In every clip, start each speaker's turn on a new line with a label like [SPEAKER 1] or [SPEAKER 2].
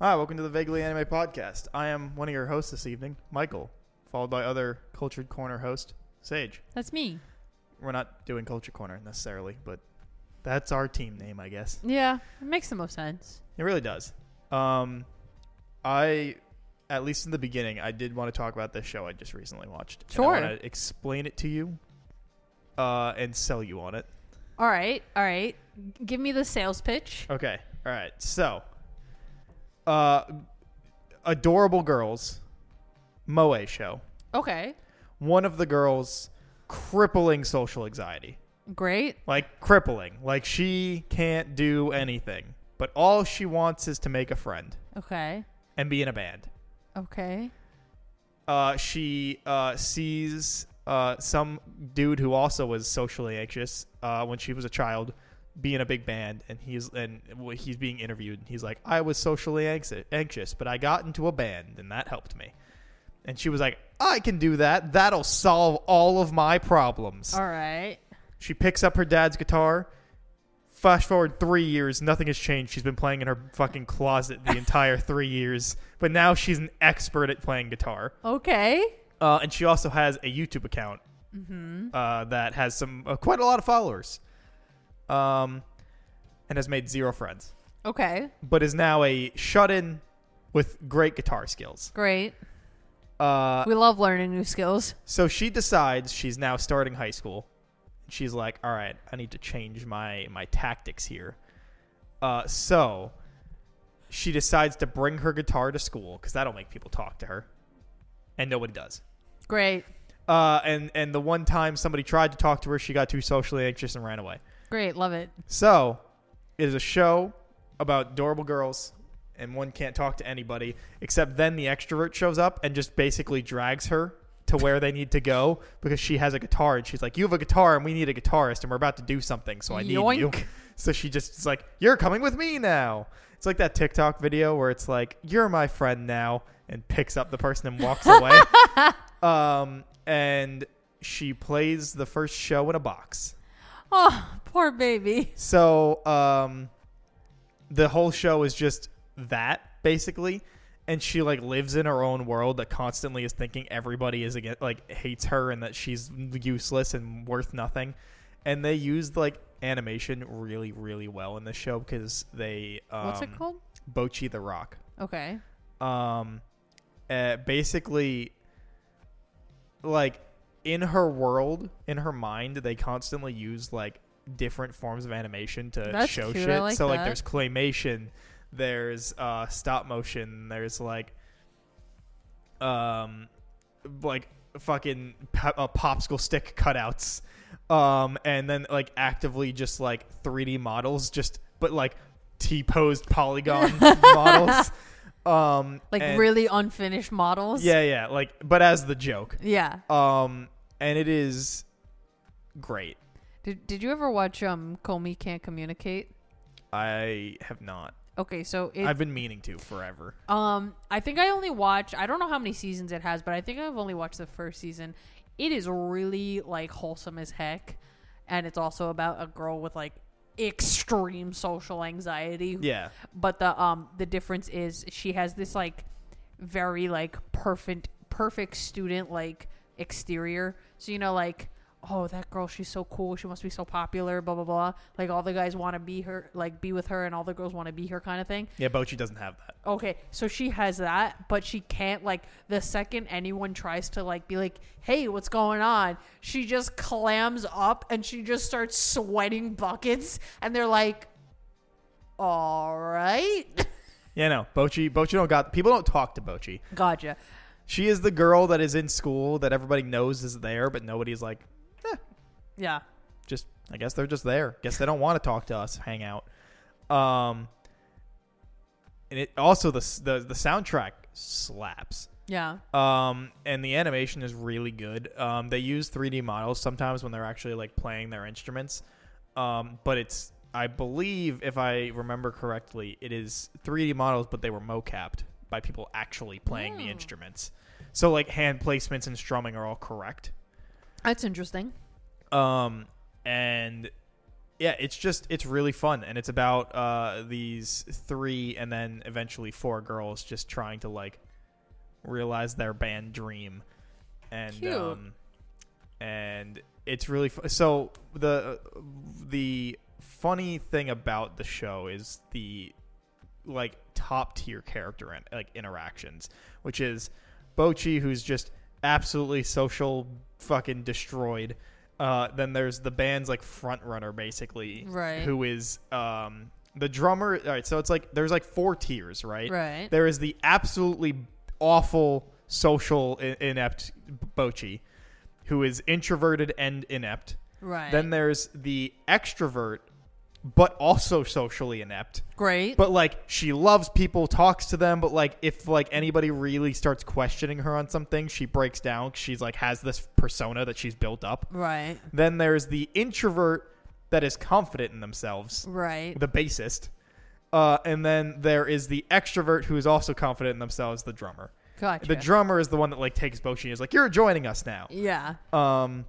[SPEAKER 1] Hi, welcome to the Vaguely Anime Podcast. I am one of your hosts this evening, Michael, followed by other Cultured Corner host, Sage.
[SPEAKER 2] That's me.
[SPEAKER 1] We're not doing Culture Corner necessarily, but that's our team name, I guess.
[SPEAKER 2] Yeah, it makes the most sense.
[SPEAKER 1] It really does. Um, I, at least in the beginning, I did want to talk about this show I just recently watched. And
[SPEAKER 2] Sure.
[SPEAKER 1] I want to explain it to you, uh, and sell you on it.
[SPEAKER 2] All right, all right. Give me the sales pitch.
[SPEAKER 1] Okay. All right. So, uh, adorable girls, moe show.
[SPEAKER 2] Okay,
[SPEAKER 1] One of the girls, crippling social anxiety,
[SPEAKER 2] great.
[SPEAKER 1] like crippling. Like she can't do anything, but all she wants is to make a friend
[SPEAKER 2] Okay,
[SPEAKER 1] and be in a band.
[SPEAKER 2] okay.
[SPEAKER 1] Uh, she uh, sees uh, some dude who also was socially anxious uh, when she was a child be in a big band and he's and he's being interviewed and he's like i was socially anxi- anxious but i got into a band and that helped me. And she was like i can do that. That'll solve all of my problems.
[SPEAKER 2] All right.
[SPEAKER 1] she picks up her dad's guitar. Flash forward three years nothing has changed. She's been playing in her fucking closet the entire three years but now she's an expert at playing guitar.
[SPEAKER 2] Okay.
[SPEAKER 1] uh, and she also has a YouTube account
[SPEAKER 2] Mm-hmm.
[SPEAKER 1] uh, that has some uh, quite a lot of followers, um, and has made zero friends,
[SPEAKER 2] Okay.
[SPEAKER 1] but is now a shut-in with great guitar skills.
[SPEAKER 2] Great.
[SPEAKER 1] Uh,
[SPEAKER 2] We love learning new skills.
[SPEAKER 1] so she decides she's now starting high school. She's like, "All right, I need to change my my tactics here." Uh, so she decides to bring her guitar to school because that'll make people talk to her, and nobody does.
[SPEAKER 2] Great.
[SPEAKER 1] Uh, and and the one time somebody tried to talk to her, she got too socially anxious and ran away.
[SPEAKER 2] Great. Love it.
[SPEAKER 1] So, it is a show about adorable girls, and one can't talk to anybody except then the extrovert shows up and just basically drags her to where they need to go because she has a guitar and she's like, "You have a guitar, and we need a guitarist, and we're about to do something, so I need you." So she just is like, "You're coming with me now." It's like that TikTok video where it's like, "You're my friend now," and picks up the person and walks away. um, and she plays the first show in a box.
[SPEAKER 2] Oh, poor baby.
[SPEAKER 1] So, um, the whole show is just that basically, and she like lives in her own world that constantly is thinking everybody is against, like hates her and that she's useless and worth nothing. And they used like animation really, really well in the show because they um,
[SPEAKER 2] What's it called?
[SPEAKER 1] Bocchi the Rock.
[SPEAKER 2] Okay.
[SPEAKER 1] Um, uh, basically, like in her world, in her mind, they constantly use like different forms of animation to
[SPEAKER 2] That's
[SPEAKER 1] show
[SPEAKER 2] cute,
[SPEAKER 1] shit.
[SPEAKER 2] Like
[SPEAKER 1] so like
[SPEAKER 2] that.
[SPEAKER 1] there's claymation, there's uh stop motion, there's like um like fucking po- uh, popsicle stick cutouts um and then like actively just like 3D models just but like T-posed polygon models um
[SPEAKER 2] Like
[SPEAKER 1] and-
[SPEAKER 2] really unfinished models.
[SPEAKER 1] yeah yeah like but as the joke
[SPEAKER 2] Yeah.
[SPEAKER 1] um and it is great
[SPEAKER 2] Did Did you ever watch um Komi Can't Communicate?
[SPEAKER 1] I have not
[SPEAKER 2] Okay, so it
[SPEAKER 1] I've been meaning to forever
[SPEAKER 2] Um, I think I only watched. I don't know how many seasons it has, but I think I've only watched the first season. It is really like wholesome as heck, and it's also about a girl with like extreme social anxiety.
[SPEAKER 1] yeah
[SPEAKER 2] But the um the difference is she has this like very like perfect perfect student like exterior. So you know like oh that girl she's so cool she must be so popular blah blah blah like all the guys want to be her like be with her and all the girls want to be her kind of thing
[SPEAKER 1] yeah Bocchi doesn't have that
[SPEAKER 2] Okay, so she has that, but she can't like the second anyone tries to like be like, "Hey, what's going on?" She just clams up and she just starts sweating buckets and they're like, "All right."
[SPEAKER 1] yeah no Bocchi Bocchi don't got people don't talk to Bocchi
[SPEAKER 2] gotcha.
[SPEAKER 1] she is the girl that is in school that everybody knows is there but nobody's like
[SPEAKER 2] Yeah.
[SPEAKER 1] just I guess they're just there. Guess they don't want to talk to us, hang out. Um, and it also the the the soundtrack slaps.
[SPEAKER 2] Yeah.
[SPEAKER 1] Um, and the animation is really good. Um, they use 3D models sometimes when they're actually like playing their instruments. Um, but it's I believe if I remember correctly, it is 3D models, but they were mocapped by people actually playing the
[SPEAKER 2] Oh.
[SPEAKER 1] instruments. So like hand placements and strumming are all correct.
[SPEAKER 2] That's interesting.
[SPEAKER 1] Um, and yeah, it's just it's really fun, and it's about uh, these three and then eventually four girls just trying to like realize their band dream, and
[SPEAKER 2] Cute.
[SPEAKER 1] um, and it's really fu- so the the funny thing about the show is the like top tier character and like interactions, which is Bocchi, who's just absolutely social fucking destroyed. Uh, then there's the band's like front runner basically,
[SPEAKER 2] Right.
[SPEAKER 1] Who is um the drummer? All right, so it's like there's like four tiers, right?
[SPEAKER 2] Right.
[SPEAKER 1] There is the absolutely awful social inept Bocchi, who is introverted and inept.
[SPEAKER 2] Right.
[SPEAKER 1] Then there's the extrovert, but also socially inept.
[SPEAKER 2] Great.
[SPEAKER 1] But like she loves people, talks to them, but like if like anybody really starts questioning her on something, she breaks down. She's like has this persona that she's built up.
[SPEAKER 2] right.
[SPEAKER 1] Then there's the introvert that is confident in themselves,
[SPEAKER 2] Right.
[SPEAKER 1] the bassist. Uh, and then there is the extrovert who is also confident in themselves, the drummer.
[SPEAKER 2] Gotcha.
[SPEAKER 1] The drummer is the one that like takes Bocchi and is like, "You're joining us now."
[SPEAKER 2] yeah.
[SPEAKER 1] Um,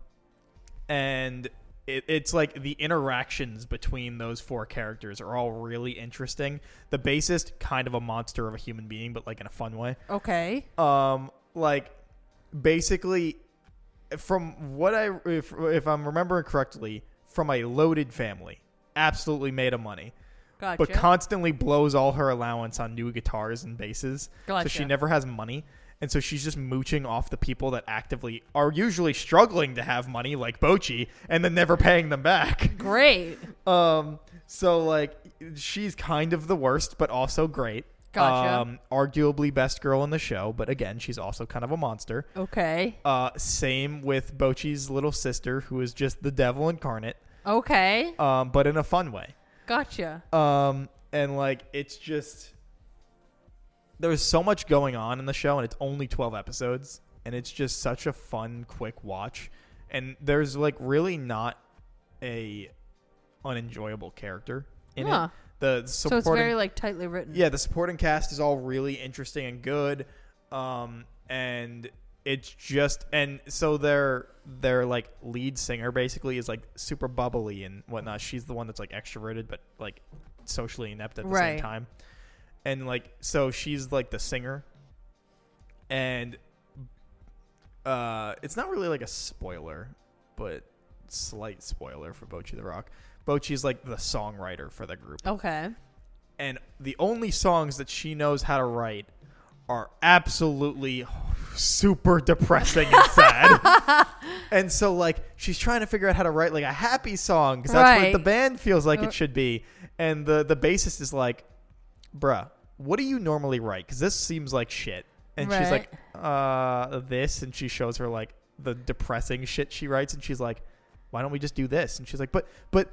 [SPEAKER 1] and it, it's like the interactions between those four characters are all really interesting. The bassist, kind of a monster of a human being, but like in a fun way.
[SPEAKER 2] Okay.
[SPEAKER 1] Um, like basically, from what I if if I'm remembering correctly, from a loaded family, absolutely made of money.
[SPEAKER 2] Gotcha.
[SPEAKER 1] But constantly blows all her allowance on new guitars and basses. So she never has money. And so she's just mooching off the people that actively are usually struggling to have money, like Bocchi, and then never paying them back.
[SPEAKER 2] Great.
[SPEAKER 1] Um, so like she's kind of the worst, but also great.
[SPEAKER 2] Gotcha.
[SPEAKER 1] Um, arguably best girl in the show, but again, she's also kind of a monster.
[SPEAKER 2] Okay.
[SPEAKER 1] Uh, same with Bocchi's little sister, who is just the devil incarnate,
[SPEAKER 2] Okay.
[SPEAKER 1] um, but in a fun way.
[SPEAKER 2] Gotcha.
[SPEAKER 1] Um, and like it's just there's so much going on in the show, and it's only twelve episodes, and it's just such a fun, quick watch. And there's like really not a unenjoyable character in
[SPEAKER 2] Huh.
[SPEAKER 1] it. The
[SPEAKER 2] So it's very like tightly written.
[SPEAKER 1] yeah, the supporting cast is all really interesting and good. Um, and it's just and so their their like lead singer basically is like super bubbly and whatnot. She's the one that's like extroverted but like socially inept at the
[SPEAKER 2] Right.
[SPEAKER 1] same time. And like so she's like the singer. And uh it's not really like a spoiler, but slight spoiler for Bocchi the Rock. Bocchi's like the songwriter for the group
[SPEAKER 2] Okay.
[SPEAKER 1] and the only songs that she knows how to write are absolutely super depressing and sad. and so like she's trying to figure out how to write like a happy song because that's what the band feels like
[SPEAKER 2] Uh,
[SPEAKER 1] it should be. And the the bassist is like, "Bruh, what do you normally write? Because this seems like shit." And she's like, "Uh, this," and she shows her like the depressing shit she writes, and she's like, "Why don't we just do this?" And she's like, "But, but."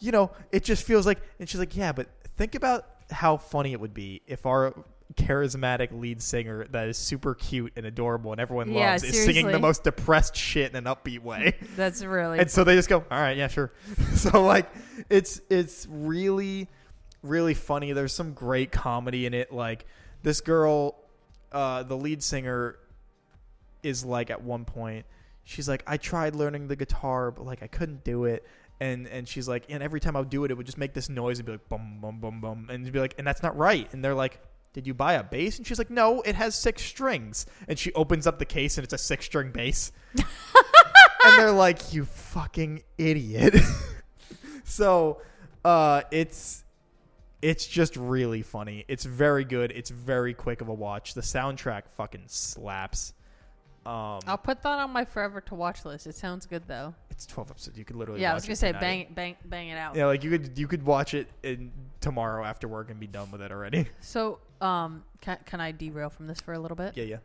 [SPEAKER 1] You know, it just feels like, and she's like, yeah, but think about how funny it would be if our charismatic lead singer that is super cute and adorable and everyone
[SPEAKER 2] Yeah,
[SPEAKER 1] loves is singing the most depressed shit in an upbeat way.
[SPEAKER 2] That's really
[SPEAKER 1] and so they just go, all right, yeah, sure. so like, it's it's really really funny. There's some great comedy in it. Like this girl, uh, the lead singer, is like at one point, she's like, I tried learning the guitar, but like I couldn't do it. And and she's like, and every time I would do it, it would just make this noise and be like, bum bum bum bum, and be like, and that's not right. And they're like. Did you buy a bass? And she's like, No, it has six strings. And she opens up the case and it's a six string bass. and they're like, You fucking idiot. so uh it's it's just really funny. It's very good. It's very quick of a watch. The soundtrack fucking slaps. Um,
[SPEAKER 2] I'll put that on my forever to watch list. It sounds good though.
[SPEAKER 1] it's twelve episodes. You could literally
[SPEAKER 2] yeah, I was gonna say bang it, bang, bang it out.
[SPEAKER 1] Yeah, like you could you could watch it in tomorrow after work and be done with it already.
[SPEAKER 2] So, um, can, can I derail from this for a little bit?
[SPEAKER 1] yeah, yeah.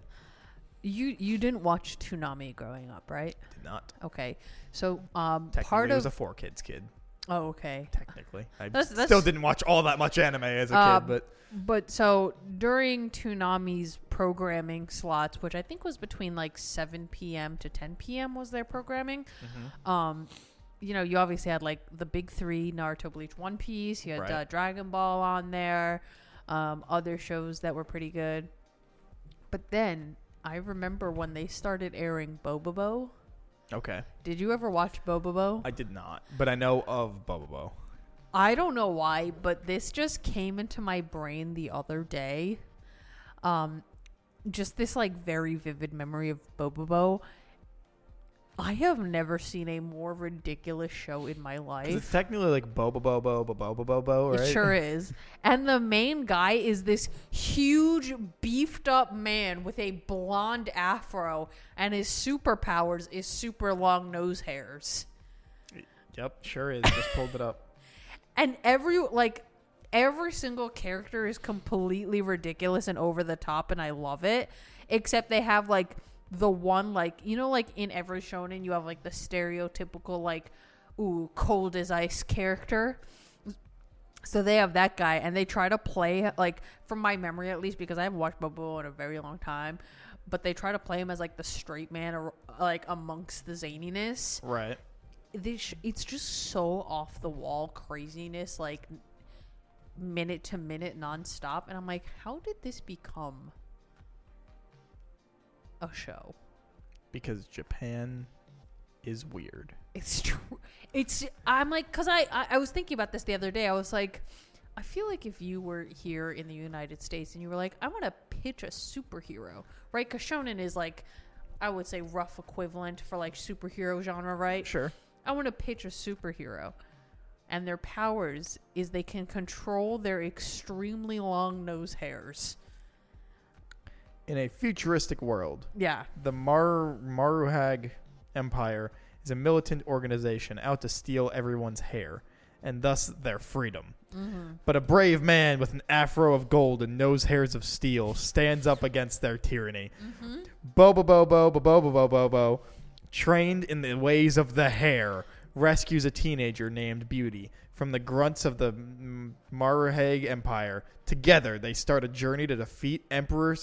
[SPEAKER 2] You you didn't watch Toonami growing up, right?
[SPEAKER 1] Did not.
[SPEAKER 2] Okay. So, um, part of
[SPEAKER 1] was a four kids kid.
[SPEAKER 2] Oh, okay.
[SPEAKER 1] Technically, I
[SPEAKER 2] That's- that's-
[SPEAKER 1] still didn't watch all that much anime as a
[SPEAKER 2] Uh,
[SPEAKER 1] kid, but
[SPEAKER 2] But so during Toonami's programming slots, which I think was between like 7 p.m. to 10 p.m. was their programming.
[SPEAKER 1] Mm-hmm.
[SPEAKER 2] Um, you know, you obviously had like the big three: Naruto, Bleach, One Piece. You had
[SPEAKER 1] Right.
[SPEAKER 2] uh, Dragon Ball on there. Um, other shows that were pretty good. But then I remember when they started airing Bobobo.
[SPEAKER 1] Okay.
[SPEAKER 2] Did you ever watch Bobobo?
[SPEAKER 1] I did not, but I know of Bobobo.
[SPEAKER 2] I don't know why, but this just came into my brain the other day. Um, just this like very vivid memory of Bobobo. I have never seen a more ridiculous show in my life.
[SPEAKER 1] it's technically like Bobo Bobo Bobo Bobo Bobo, right?
[SPEAKER 2] It sure is. And the main guy is this huge, beefed up man with a blonde afro, and his superpowers is super long nose hairs.
[SPEAKER 1] Yep, sure is. Just pulled it up.
[SPEAKER 2] And every, like, every single character is completely ridiculous and over the top, and I love it. Except they have, like, the one, like, you know, like in every shonen, you have, like, the stereotypical, like, ooh, cold as ice character. So they have that guy, and they try to play like from my memory at least, because I haven't watched Bobo in a very long time. But they try to play him as like the straight man, or like amongst the zaniness.
[SPEAKER 1] Right.
[SPEAKER 2] This it's just so off the wall craziness, like minute to minute nonstop. And I'm like, how did this become a show?
[SPEAKER 1] Because Japan is weird.
[SPEAKER 2] It's true. It's I'm like because I, I I was thinking about this the other day. I was like, I feel like if you were here in the United States and you were like, I want to pitch a superhero, right? Because shonen is like, I would say rough equivalent for like superhero genre, right?
[SPEAKER 1] Sure.
[SPEAKER 2] I want to pitch a superhero, and their powers is they can control their extremely long nose hairs.
[SPEAKER 1] In a futuristic world,
[SPEAKER 2] Yeah,
[SPEAKER 1] the Mar Maruhage Empire is a militant organization out to steal everyone's hair, and thus their freedom. Mm-hmm. But a brave man with an afro of gold and nose hairs of steel stands up against their tyranny. Mm-hmm. Bobo Bobo Bobo Bobo Bobo, trained in the ways of the hair, rescues a teenager named Beauty from the grunts of the Maruhage Empire. Together, they start a journey to defeat Emperor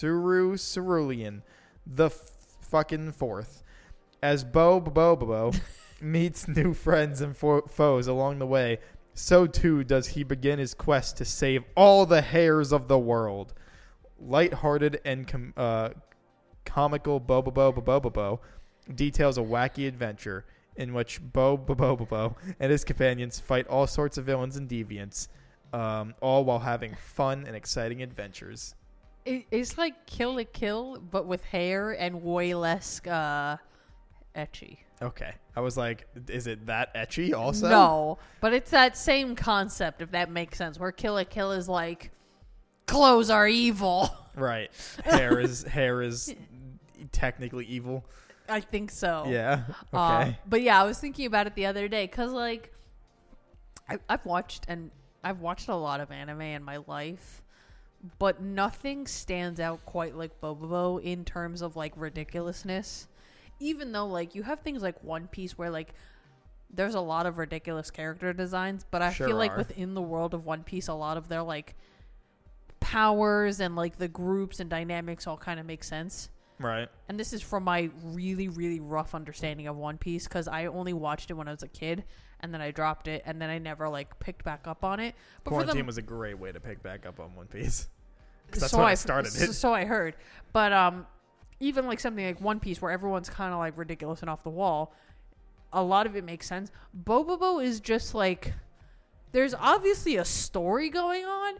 [SPEAKER 1] Tsuru Tsurulina, the f- fucking fourth. As Bo Bo Bobo meets new friends and fo- foes along the way, so too does he begin his quest to save all the hairs of the world. Light-hearted and com- uh, comical Bo Bo Bo Bo Bo Bo Bo details a wacky adventure in which Bo Bo Bo Bo Bo and his companions fight all sorts of villains and deviants, um, all while having fun and exciting adventures.
[SPEAKER 2] It, it's like Kill la Kill, but with hair and way less uh, ecchi.
[SPEAKER 1] Okay, I was like, is it that ecchi also?
[SPEAKER 2] No, but it's that same concept, if that makes sense. Where Kill la Kill is like, clothes are evil.
[SPEAKER 1] Right. Hair is hair is technically evil.
[SPEAKER 2] I think so.
[SPEAKER 1] Yeah.
[SPEAKER 2] Uh,
[SPEAKER 1] Okay.
[SPEAKER 2] but yeah, I was thinking about it the other day because, like, I, I've watched and I've watched a lot of anime in my life, but nothing stands out quite like Bobobo in terms of like ridiculousness. Even though, like, you have things like One Piece where like there's a lot of ridiculous character designs, but I
[SPEAKER 1] Sure
[SPEAKER 2] feel like
[SPEAKER 1] are.
[SPEAKER 2] within the world of One Piece, a lot of their like powers and like the groups and dynamics all kind of make sense
[SPEAKER 1] right.
[SPEAKER 2] and this is from my really really rough understanding of one piece because i only watched it when i was a kid and then i dropped it and then i never like picked back up on it but
[SPEAKER 1] Quarantine
[SPEAKER 2] for the
[SPEAKER 1] was a great way to pick back up on One Piece. that's
[SPEAKER 2] so
[SPEAKER 1] when
[SPEAKER 2] I
[SPEAKER 1] I started
[SPEAKER 2] so,
[SPEAKER 1] it.
[SPEAKER 2] so i heard but um even like something like one piece where everyone's kind of like ridiculous and off the wall a lot of it makes sense bobobo is just like there's obviously a story going on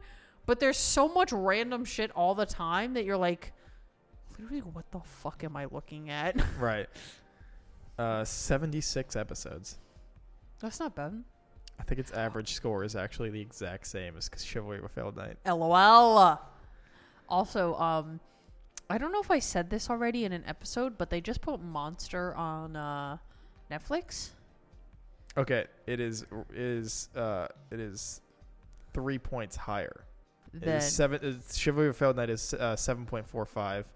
[SPEAKER 2] but there's so much random shit all the time that you're like literally what the fuck am i looking at
[SPEAKER 1] Right. Uh, 76 episodes.
[SPEAKER 2] That's not bad
[SPEAKER 1] I think its average score is actually the exact same as Chivalry of a Failed Knight.
[SPEAKER 2] LOL. Also, um, I don't know if I said this already in an episode, but they just put Monster on uh, Netflix.
[SPEAKER 1] Okay, it is is uh it is three points higher. It
[SPEAKER 2] Then
[SPEAKER 1] is seven. It's, Chivalry of a Failed Knight is uh, seven point four five.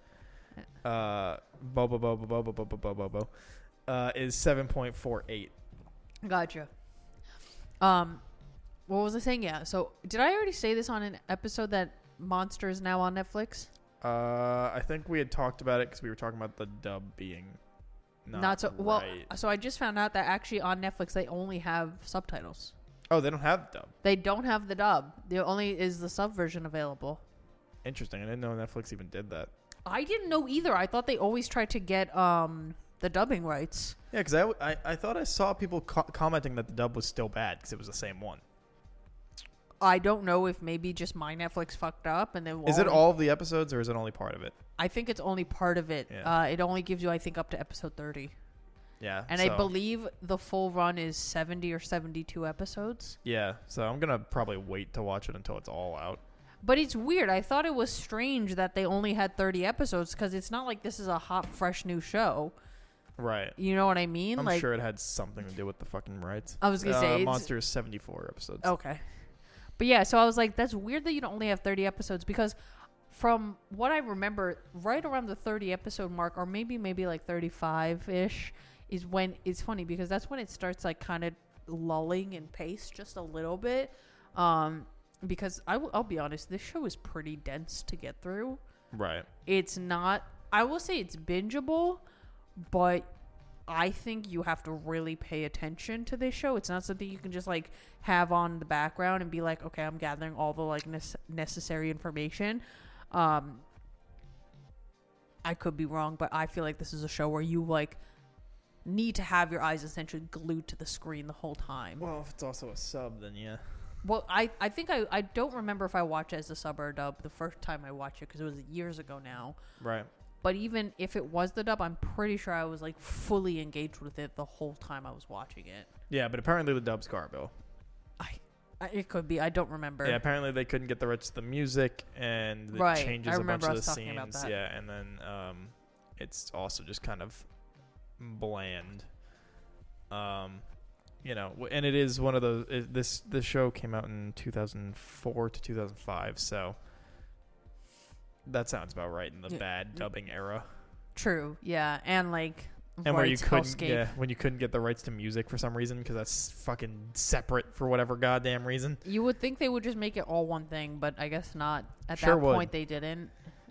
[SPEAKER 1] Uh, Bobo Bobo Bobo Bobo Bobo Bobo, uh, is seven point four eight.
[SPEAKER 2] Gotcha. Um, what was I saying? Yeah. So, did I already say this on an episode that Monster is now on Netflix?
[SPEAKER 1] Uh, I think we had talked about it because we were talking about the dub being not,
[SPEAKER 2] so well.
[SPEAKER 1] right.
[SPEAKER 2] So I just found out that actually on Netflix they only have subtitles.
[SPEAKER 1] Oh, they don't have the dub.
[SPEAKER 2] They don't have the dub. The only is the sub version available.
[SPEAKER 1] Interesting. I didn't know Netflix even did that.
[SPEAKER 2] I didn't know either. I thought they always tried to get um the dubbing rights.
[SPEAKER 1] Yeah, because I, I I thought I saw people co- commenting that the dub was still bad because it was the same one.
[SPEAKER 2] I don't know if maybe just my Netflix fucked up and then
[SPEAKER 1] Is it all of the episodes or is it only part of it?
[SPEAKER 2] I think it's only part of it.
[SPEAKER 1] Yeah.
[SPEAKER 2] Uh, it only gives you, I think, up to episode thirty,
[SPEAKER 1] Yeah.
[SPEAKER 2] and I believe the full run is seventy or seventy-two episodes.
[SPEAKER 1] Yeah, so I'm gonna probably wait to watch it until it's all out.
[SPEAKER 2] But it's weird. I thought it was strange that they only had 30 episodes because it's not like this is a hot, fresh new show.
[SPEAKER 1] Right.
[SPEAKER 2] You know what I mean?
[SPEAKER 1] I'm
[SPEAKER 2] like,
[SPEAKER 1] sure it had something to do with the fucking rights.
[SPEAKER 2] I was gonna
[SPEAKER 1] uh,
[SPEAKER 2] say,
[SPEAKER 1] Monster is 74 episodes.
[SPEAKER 2] Okay. But yeah, so I was like, that's weird that you only have 30 episodes because from what I remember, right around the 30 episode mark, or maybe, maybe like 35 ish, is when it's funny because that's when it starts like kind of lulling in pace just a little bit. Um, because I w- I'll be honest, this show is pretty dense to get through.
[SPEAKER 1] Right.
[SPEAKER 2] It's not, I will say it's bingeable, but I think you have to really pay attention to this show. It's not something you can just like have on the background and be like, okay, I'm gathering all the like nece- necessary information. Um, I could be wrong, but I feel like this is a show where you like need to have your eyes essentially glued to the screen the whole time.
[SPEAKER 1] Well, if it's also a sub, then yeah.
[SPEAKER 2] Well, I, I think I, I don't remember if I watched it as a sub or a dub the first time I watched it because it was years ago now.
[SPEAKER 1] Right.
[SPEAKER 2] But even if it was the dub, I'm pretty sure I was like fully engaged with it the whole time I was watching it.
[SPEAKER 1] Yeah, but apparently the dub's Garbo.
[SPEAKER 2] I, I it could be. I don't remember.
[SPEAKER 1] Yeah, apparently they couldn't get the rights to the music and it
[SPEAKER 2] Right,
[SPEAKER 1] changes a bunch of the scenes. Yeah, and then um, it's also just kind of bland. Um, you know, and it is one of those. It, this this show came out in 2004 to 2005, so that sounds about right in the
[SPEAKER 2] Yeah.
[SPEAKER 1] bad dubbing era.
[SPEAKER 2] True. Yeah, and like
[SPEAKER 1] And where you
[SPEAKER 2] rights
[SPEAKER 1] couldn't,
[SPEAKER 2] hellscape.
[SPEAKER 1] yeah, when you couldn't get the rights to music for some reason because that's fucking separate for whatever goddamn reason.
[SPEAKER 2] You would think they would just make it all one thing, but I guess not. At
[SPEAKER 1] Sure
[SPEAKER 2] that
[SPEAKER 1] would.
[SPEAKER 2] point, they didn't.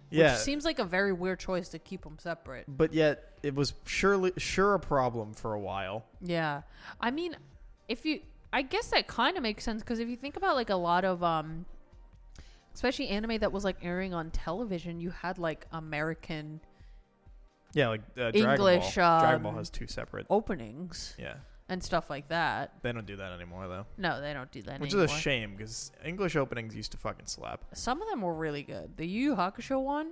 [SPEAKER 1] Yeah,
[SPEAKER 2] Which seems like a very weird choice to keep them separate.
[SPEAKER 1] but yet it was surely sure a problem for a while.
[SPEAKER 2] Yeah. I mean, if you I guess that kind of makes sense cuz if you think about like a lot of um especially anime that was like airing on television, you had like American
[SPEAKER 1] Yeah, like uh, Dragon
[SPEAKER 2] English,
[SPEAKER 1] Ball. Dragon Ball
[SPEAKER 2] um,
[SPEAKER 1] has two separate.
[SPEAKER 2] openings
[SPEAKER 1] Yeah,
[SPEAKER 2] and stuff like that.
[SPEAKER 1] they don't do that anymore though,
[SPEAKER 2] No, they don't do that
[SPEAKER 1] which
[SPEAKER 2] anymore.
[SPEAKER 1] is a shame because English openings used to fucking slap.
[SPEAKER 2] Some of them were really good. The Yu Yu Hakusho one,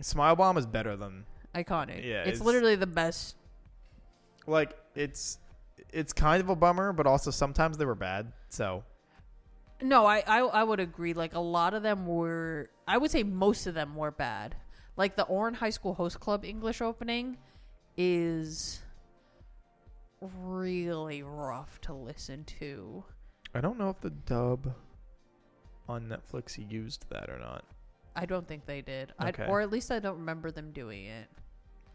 [SPEAKER 1] Smile Bomb is better than
[SPEAKER 2] iconic.
[SPEAKER 1] Yeah,
[SPEAKER 2] it's,
[SPEAKER 1] it's-
[SPEAKER 2] literally the best.
[SPEAKER 1] like it's it's kind of a bummer, but also sometimes they were bad. So
[SPEAKER 2] No, I, I I would agree. Like a lot of them were, I would say most of them were bad. Like the Ouran High School Host Club English opening is really rough to listen to.
[SPEAKER 1] I don't know if the dub on Netflix used that or not.
[SPEAKER 2] I don't think they did, I,
[SPEAKER 1] Okay.
[SPEAKER 2] or at least I don't remember them doing it.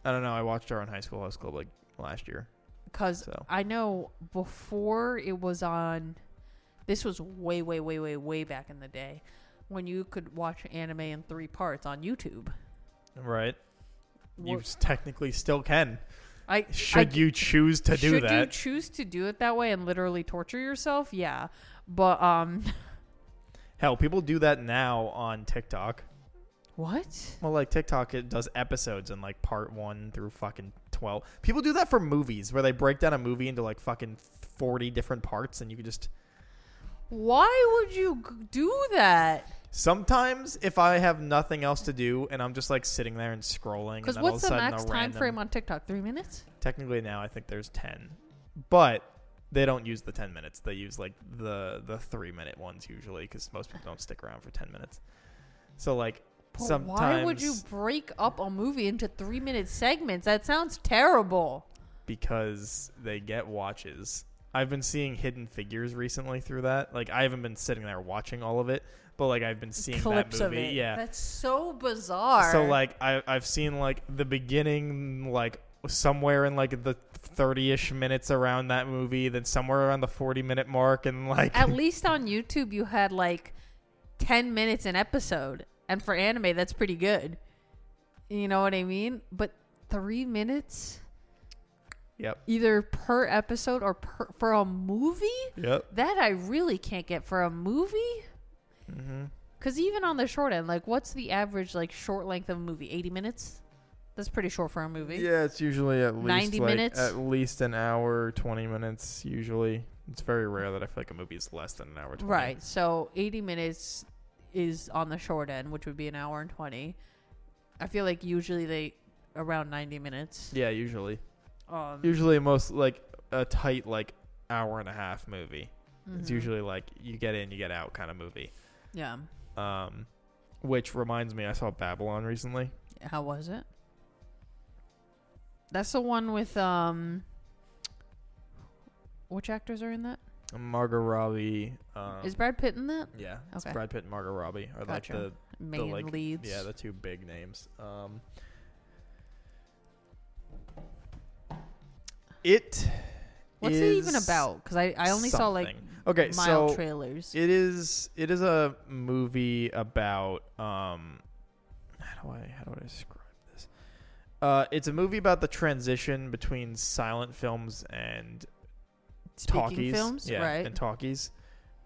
[SPEAKER 1] I don't know. I watched Ouran High School Host Club like last year.
[SPEAKER 2] Because
[SPEAKER 1] So
[SPEAKER 2] I know before it was on, this was way, way, way, way, way back in the day when you could watch anime in three parts on YouTube.
[SPEAKER 1] right, you
[SPEAKER 2] Wha-
[SPEAKER 1] technically still can.
[SPEAKER 2] I
[SPEAKER 1] Should
[SPEAKER 2] I-
[SPEAKER 1] you choose to do that?
[SPEAKER 2] should you choose to do it that way and literally torture yourself? Yeah, but um,
[SPEAKER 1] Hell, people do that now on TikTok.
[SPEAKER 2] what?
[SPEAKER 1] Well, like TikTok, it does episodes in like part one through fucking twelve. People do that for movies, where they break down a movie into like fucking forty different parts, and you can just.
[SPEAKER 2] Why would you g- do that?
[SPEAKER 1] Sometimes, if I have nothing else to do and I'm just like sitting there and scrolling,
[SPEAKER 2] Because
[SPEAKER 1] and then all
[SPEAKER 2] what's
[SPEAKER 1] of a
[SPEAKER 2] the
[SPEAKER 1] sudden
[SPEAKER 2] max
[SPEAKER 1] a
[SPEAKER 2] time
[SPEAKER 1] random,
[SPEAKER 2] frame on TikTok? Three minutes?
[SPEAKER 1] Technically, now I think there's ten, but they don't use the ten minutes. They use like the the three minute ones usually, because most people don't stick around for ten minutes. So like
[SPEAKER 2] But
[SPEAKER 1] sometimes
[SPEAKER 2] why would you break up a movie into three minute segments? That sounds terrible.
[SPEAKER 1] because they get watches. I've been seeing hidden figures recently through that. Like I haven't been sitting there watching all of it, but like I've been seeing
[SPEAKER 2] Clips
[SPEAKER 1] that movie. Yeah.
[SPEAKER 2] That's so bizarre.
[SPEAKER 1] So like I I've seen like the beginning like somewhere in like the 30ish minutes around that movie, then somewhere around the 40 minute mark and like
[SPEAKER 2] At least on YouTube, you had like 10 minutes an episode. And for anime, that's pretty good. You know what I mean? But three minutes
[SPEAKER 1] Yep.
[SPEAKER 2] either per episode or per, for a movie?
[SPEAKER 1] Yep.
[SPEAKER 2] That I really can't get for a movie.
[SPEAKER 1] Mhm.
[SPEAKER 2] Because even on the short end, like, what's the average, like, short length of a movie? 80 minutes? That's pretty short for a movie.
[SPEAKER 1] Yeah, it's usually at least
[SPEAKER 2] 90
[SPEAKER 1] like,
[SPEAKER 2] minutes?
[SPEAKER 1] At least an hour, twenty minutes. Usually, it's very rare that I feel like a movie is less than an hour. 20.
[SPEAKER 2] Right. So 80 minutes is on the short end, which would be an hour and 20. I feel like usually they around 90 minutes.
[SPEAKER 1] Yeah, usually.
[SPEAKER 2] Um,
[SPEAKER 1] Usually, most like a tight like hour and a half movie. It's
[SPEAKER 2] mhm.
[SPEAKER 1] usually like you get in, you get out kind of movie.
[SPEAKER 2] Yeah.
[SPEAKER 1] Um, which reminds me, I saw Babylon recently.
[SPEAKER 2] How was it? That's the one with um. Which actors are in that?
[SPEAKER 1] Margot Robbie. Um,
[SPEAKER 2] Is Brad Pitt in that?
[SPEAKER 1] yeah, it's
[SPEAKER 2] Okay.
[SPEAKER 1] Brad Pitt and Margot Robbie are
[SPEAKER 2] Gotcha.
[SPEAKER 1] like the
[SPEAKER 2] Main
[SPEAKER 1] like,
[SPEAKER 2] leads.
[SPEAKER 1] yeah the two big names. Um, it.
[SPEAKER 2] What's it even about? Because I, I only saw like
[SPEAKER 1] okay,
[SPEAKER 2] mild
[SPEAKER 1] so
[SPEAKER 2] trailers.
[SPEAKER 1] it is it is a movie about um how do I how do I describe this? Uh, it's a movie about the transition between silent films and
[SPEAKER 2] Speaking
[SPEAKER 1] talkies,
[SPEAKER 2] films,
[SPEAKER 1] yeah,
[SPEAKER 2] right?
[SPEAKER 1] and talkies,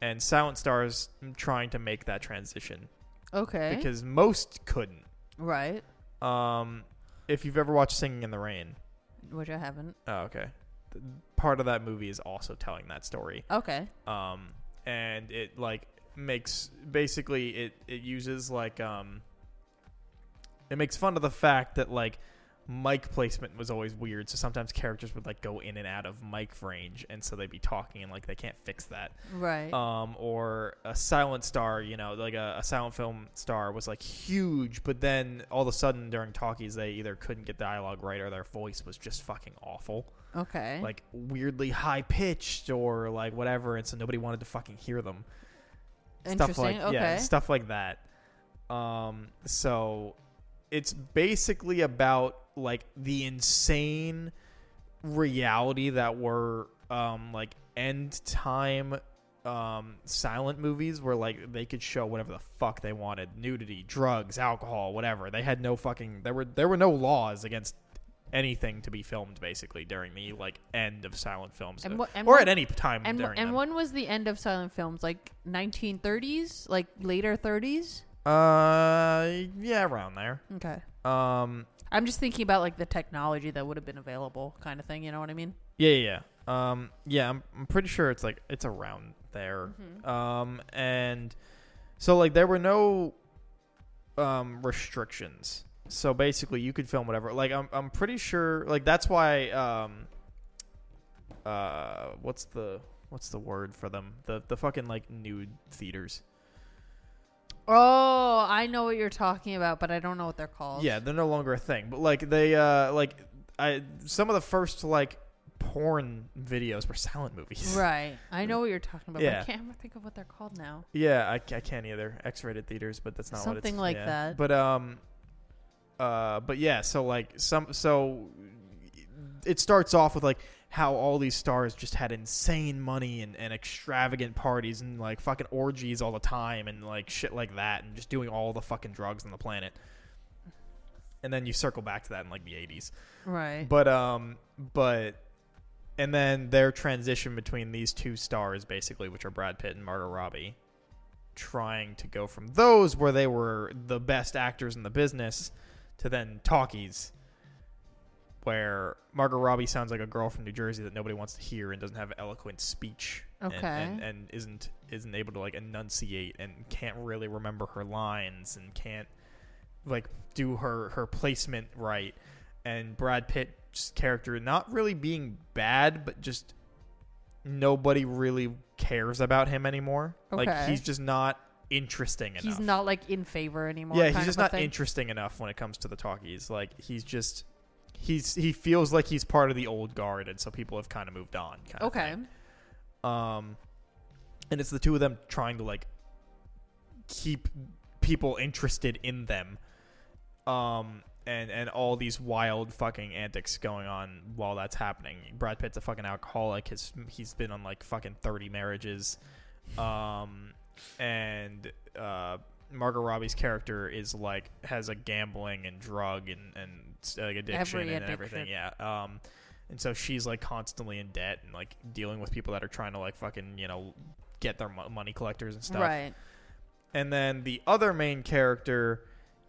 [SPEAKER 1] and silent stars trying to make that transition
[SPEAKER 2] okay.
[SPEAKER 1] because most couldn't.
[SPEAKER 2] right.
[SPEAKER 1] Um, if you've ever watched Singing in the Rain,
[SPEAKER 2] Which I haven't.
[SPEAKER 1] oh, okay, Th- part of that movie is also telling that story.
[SPEAKER 2] Okay.
[SPEAKER 1] um, and it like makes basically it it uses like um, it makes fun of the fact that like mic placement was always weird, so sometimes characters would like go in and out of mic range, and so they'd be talking and like they can't fix that.
[SPEAKER 2] Right.
[SPEAKER 1] Um, or a silent star, you know, like a, a silent film star was like huge, but then all of a sudden during talkies they either couldn't get dialogue right or their voice was just fucking awful
[SPEAKER 2] okay.
[SPEAKER 1] like weirdly high pitched or like whatever, and so nobody wanted to fucking hear them. Stuff like
[SPEAKER 2] Interesting.
[SPEAKER 1] yeah, stuff like that. Um, so it's basically about like the insane reality that were um like end time um silent movies where like they could show whatever the fuck they wanted nudity drugs alcohol whatever they had no fucking there were there were no laws against anything to be filmed basically during the like end of silent films
[SPEAKER 2] And and
[SPEAKER 1] or at any time
[SPEAKER 2] and
[SPEAKER 1] during
[SPEAKER 2] and
[SPEAKER 1] them.
[SPEAKER 2] when was the end of silent films? Like 1930s, like later 30s.
[SPEAKER 1] uh yeah around there
[SPEAKER 2] Okay.
[SPEAKER 1] um
[SPEAKER 2] I'm just thinking about like the technology that would have been available, kind of thing. You know what I mean?
[SPEAKER 1] yeah yeah, yeah. um yeah I'm, I'm pretty sure it's like it's around there
[SPEAKER 2] Mm-hmm.
[SPEAKER 1] um and so like there were no um restrictions so basically you could film whatever like i'm, I'm pretty sure like that's why um uh what's the what's the word for them the the fucking like nude theaters
[SPEAKER 2] Oh, I know what you're talking about, but I don't know what they're called.
[SPEAKER 1] yeah they're no longer a thing but like they uh like i some of the first like porn videos were silent movies
[SPEAKER 2] Right. I know what you're talking about. But
[SPEAKER 1] Yeah.
[SPEAKER 2] I can't ever think of what they're called now.
[SPEAKER 1] Yeah, I, I can't either. X-rated theaters, but that's not what
[SPEAKER 2] Something like
[SPEAKER 1] yeah.
[SPEAKER 2] that.
[SPEAKER 1] But um, uh, but yeah. So like some so it starts off with like how all these stars just had insane money and, and extravagant parties and like fucking orgies all the time and like shit like that and just doing all the fucking drugs on the planet. And then you circle back to that in like the 80s.
[SPEAKER 2] Right.
[SPEAKER 1] But um, but and then their transition between these two stars, basically, which are Brad Pitt and Margot Robbie, trying to go from those where they were the best actors in the business to then talkies, where Margot Robbie sounds like a girl from New Jersey that nobody wants to hear and doesn't have eloquent speech, and-
[SPEAKER 2] Okay.
[SPEAKER 1] and, and isn't isn't able to like enunciate and can't really remember her lines and can't like do her her placement right and Brad Pitt's character not really being bad but just nobody really cares about him anymore like he's just not interesting enough
[SPEAKER 2] He's not like in favor anymore.
[SPEAKER 1] yeah he's just not
[SPEAKER 2] thing.
[SPEAKER 1] interesting enough when it comes to the talkies like he's just he's he feels like he's part of the old guard and so people have kind of moved on kind
[SPEAKER 2] Okay.
[SPEAKER 1] um and it's the two of them trying to like keep people interested in them. Um and and all these wild fucking antics going on while that's happening. Brad pitt's a fucking alcoholic. His he's been on like fucking 30 marriages. Um and uh Margot Robbie's character is like has a gambling and drug and and like addiction
[SPEAKER 2] Every
[SPEAKER 1] and everything. Yeah. Um, and so she's like constantly in debt and like dealing with people that are trying to like fucking you know get their mo- money collectors and stuff.
[SPEAKER 2] Right.
[SPEAKER 1] And then the other main character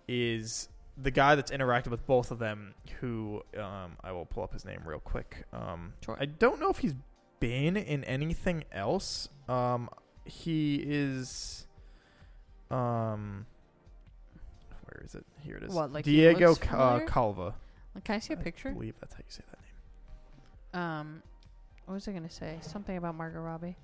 [SPEAKER 1] is the guy that's interacted with both of them, who um, I will pull up his name real quick. Um,
[SPEAKER 2] Sure.
[SPEAKER 1] I don't know if he's been in anything else. Um, he is. Um, is it? Here it is.
[SPEAKER 2] What, like he
[SPEAKER 1] Diego
[SPEAKER 2] looks
[SPEAKER 1] Ca- uh,
[SPEAKER 2] familiar?
[SPEAKER 1] Calva.
[SPEAKER 2] Can I see a
[SPEAKER 1] I
[SPEAKER 2] picture?
[SPEAKER 1] believe that's how you say that name.
[SPEAKER 2] Um, what was I gonna say? Something about Margot Robbie.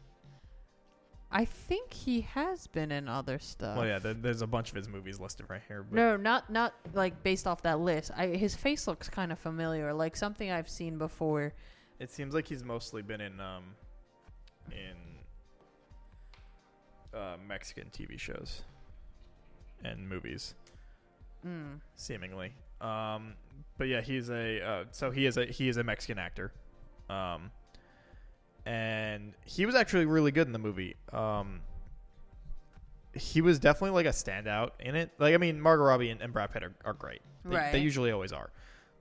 [SPEAKER 2] I think he has been in other stuff.
[SPEAKER 1] well, yeah, there, there's a bunch of his movies listed right here. But
[SPEAKER 2] No, not not like based off that list. I his face looks kind of familiar, like something I've seen before.
[SPEAKER 1] It seems like he's mostly been in um in uh, Mexican TV shows and movies,
[SPEAKER 2] Mm.
[SPEAKER 1] seemingly. Um, but yeah, he's a uh, so he is a he is a Mexican actor, um, and he was actually really good in the movie. Um, he was definitely like a standout in it. Like I mean, Margot Robbie and, and Brad Pitt are, are great. They,
[SPEAKER 2] Right.
[SPEAKER 1] they usually always are.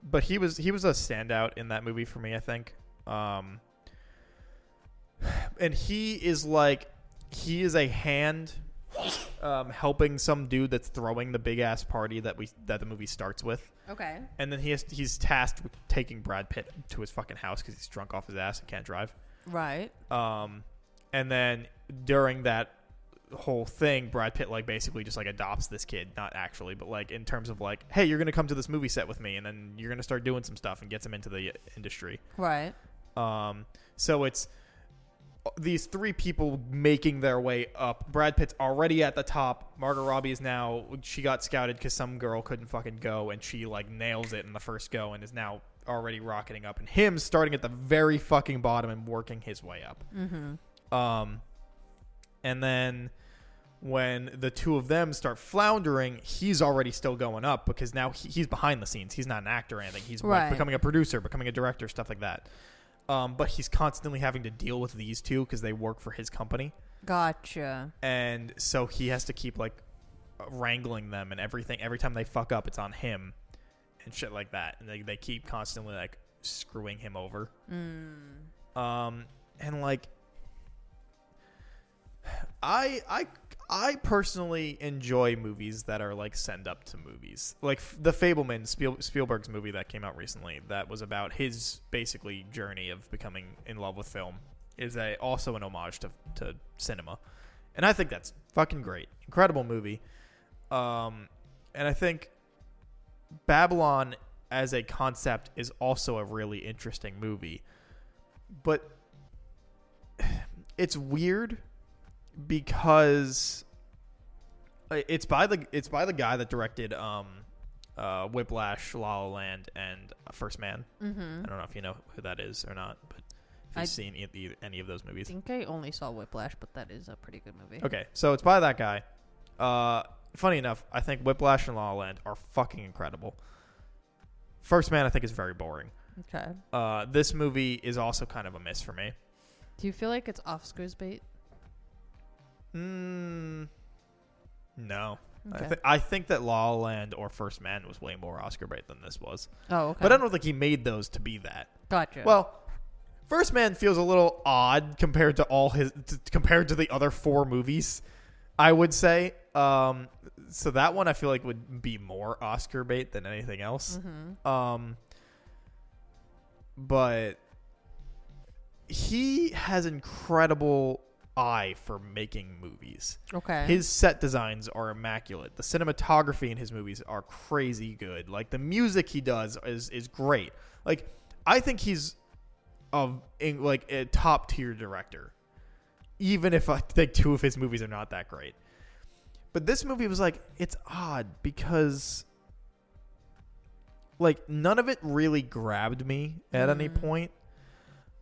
[SPEAKER 1] But he was he was a standout in that movie for me, I think. Um and he is like he is a hand um helping some dude that's throwing the big ass party that we that the movie starts with.
[SPEAKER 2] Okay.
[SPEAKER 1] And then he has he's tasked with taking Brad Pitt to his fucking house cuz he's drunk off his ass and can't drive.
[SPEAKER 2] Right.
[SPEAKER 1] Um, and then during that whole thing, Brad Pitt like basically just like adopts this kid, not actually, but like in terms of like, hey, you're gonna come to this movie set with me, and then you're gonna start doing some stuff and gets him into the industry.
[SPEAKER 2] Right.
[SPEAKER 1] Um, so it's these three people making their way up. Brad Pitt's already at the top. Margot Robbie is now she got scouted because some girl couldn't fucking go, and she like nails it in the first go, and is now already rocketing up. And him starting at the very fucking bottom and working his way up.
[SPEAKER 2] Mm-hmm.
[SPEAKER 1] Um, and then when the two of them start floundering, he's already still going up because now he, he's behind the scenes. He's not an actor or anything. He's like, becoming a producer, becoming a director, stuff like that. Um, but he's constantly having to deal with these two because they work for his company,
[SPEAKER 2] Gotcha.
[SPEAKER 1] and so he has to keep like wrangling them and everything. Every time they fuck up, it's on him and shit like that. And they they keep constantly like screwing him over.
[SPEAKER 2] Mm.
[SPEAKER 1] Um, and like, I I I personally enjoy movies that are like send up to movies, like the Fabelman Spiel, Spielberg's movie that came out recently. That was about his basically journey of becoming in love with film. Is a also an homage to to cinema, and I think that's fucking great, incredible movie. Um, and I think Babylon as a concept is also a really interesting movie but it's weird because it's by the it's by the guy that directed um uh Whiplash, La La Land, and First Man.
[SPEAKER 2] Mm-hmm.
[SPEAKER 1] I don't know if you know who that is or not, but if you've seen e- e- any of those movies, I
[SPEAKER 2] think I only saw Whiplash, but that is a pretty good movie.
[SPEAKER 1] Okay, so it's by that guy. Uh, funny enough, I think Whiplash and La La Land are fucking incredible. First Man, I think, is very boring.
[SPEAKER 2] Okay.
[SPEAKER 1] Uh, this movie is also kind of a miss for me.
[SPEAKER 2] Do you feel like it's Oscars bait?
[SPEAKER 1] Mm, no. I, th- I think that La La Land or First Man was way more Oscar bait than this was.
[SPEAKER 2] oh, okay.
[SPEAKER 1] But I don't think he made those to be that.
[SPEAKER 2] Gotcha.
[SPEAKER 1] Well, First Man feels a little odd compared to all his t- compared to the other four movies. I would say. Um, so that one I feel like would be more Oscar bait than anything else.
[SPEAKER 2] mm-hmm.
[SPEAKER 1] Um, but he has incredible eye for making movies.
[SPEAKER 2] Okay.
[SPEAKER 1] His set designs are immaculate. The cinematography in his movies are crazy good. Like the music he does is is great. Like I think he's in, like a top tier director. Even if I think two of his movies are not that great. But this movie was like it's odd because like none of it really grabbed me at any
[SPEAKER 2] Mhm.
[SPEAKER 1] point.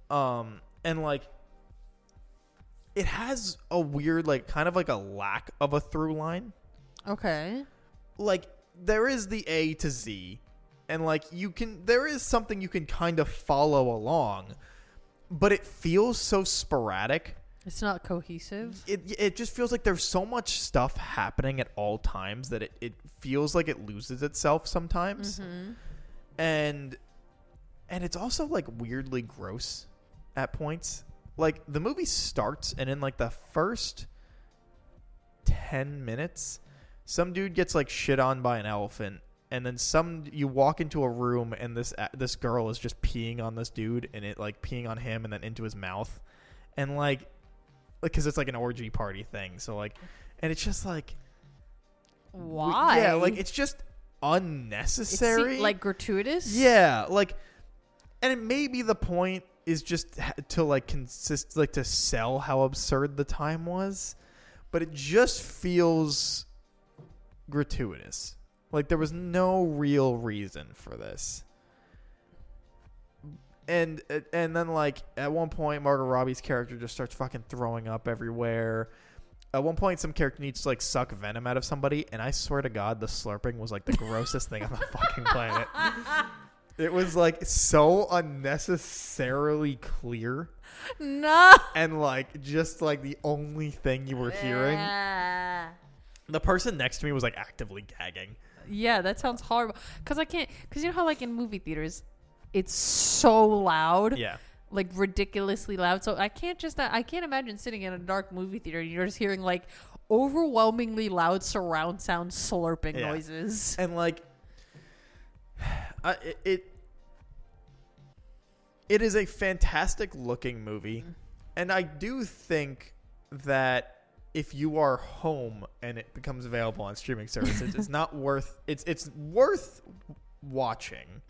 [SPEAKER 1] Um and like it has a weird like kind of like a lack of a through line.
[SPEAKER 2] okay.
[SPEAKER 1] Like there is the A to Z and like you can there is something you can kind of follow along, but it feels so sporadic.
[SPEAKER 2] It's not cohesive.
[SPEAKER 1] It it just feels like there's so much stuff happening at all times that it, it feels like it loses itself sometimes.
[SPEAKER 2] Mm-hmm.
[SPEAKER 1] and and it's also like weirdly gross at points like the movie starts and in like the first 10 minutes some dude gets like shit on by an elephant and then some you walk into a room and this this girl is just peeing on this dude and it like peeing on him and then into his mouth and like because it's like an orgy party thing so like and it's just like
[SPEAKER 2] Why?
[SPEAKER 1] yeah like it's just
[SPEAKER 2] It
[SPEAKER 1] unnecessary
[SPEAKER 2] like gratuitous.
[SPEAKER 1] yeah like and it may be the point is just to like consist like to sell how absurd the time was but it just feels gratuitous. Like there was no real reason for this. And and then like at one point margot robbie's character just starts fucking throwing up everywhere. At one point some character needs to like suck venom out of somebody and i swear to god the slurping was like the grossest thing on the fucking planet it was like so unnecessarily clear
[SPEAKER 2] No.
[SPEAKER 1] and like just like the only thing you were hearing. The person next to me was like actively gagging.
[SPEAKER 2] Yeah, that sounds horrible. Cause I can't. Cause you know how like in movie theaters, it's so loud.
[SPEAKER 1] Yeah.
[SPEAKER 2] like ridiculously loud. So I can't just I can't imagine sitting in a dark movie theater and you're just hearing like overwhelmingly loud surround sound slurping
[SPEAKER 1] Yeah.
[SPEAKER 2] noises.
[SPEAKER 1] And like I, it, it it is a fantastic looking movie. And I do think that if you are home and it becomes available on streaming services, it's not worth it's it's worth watching.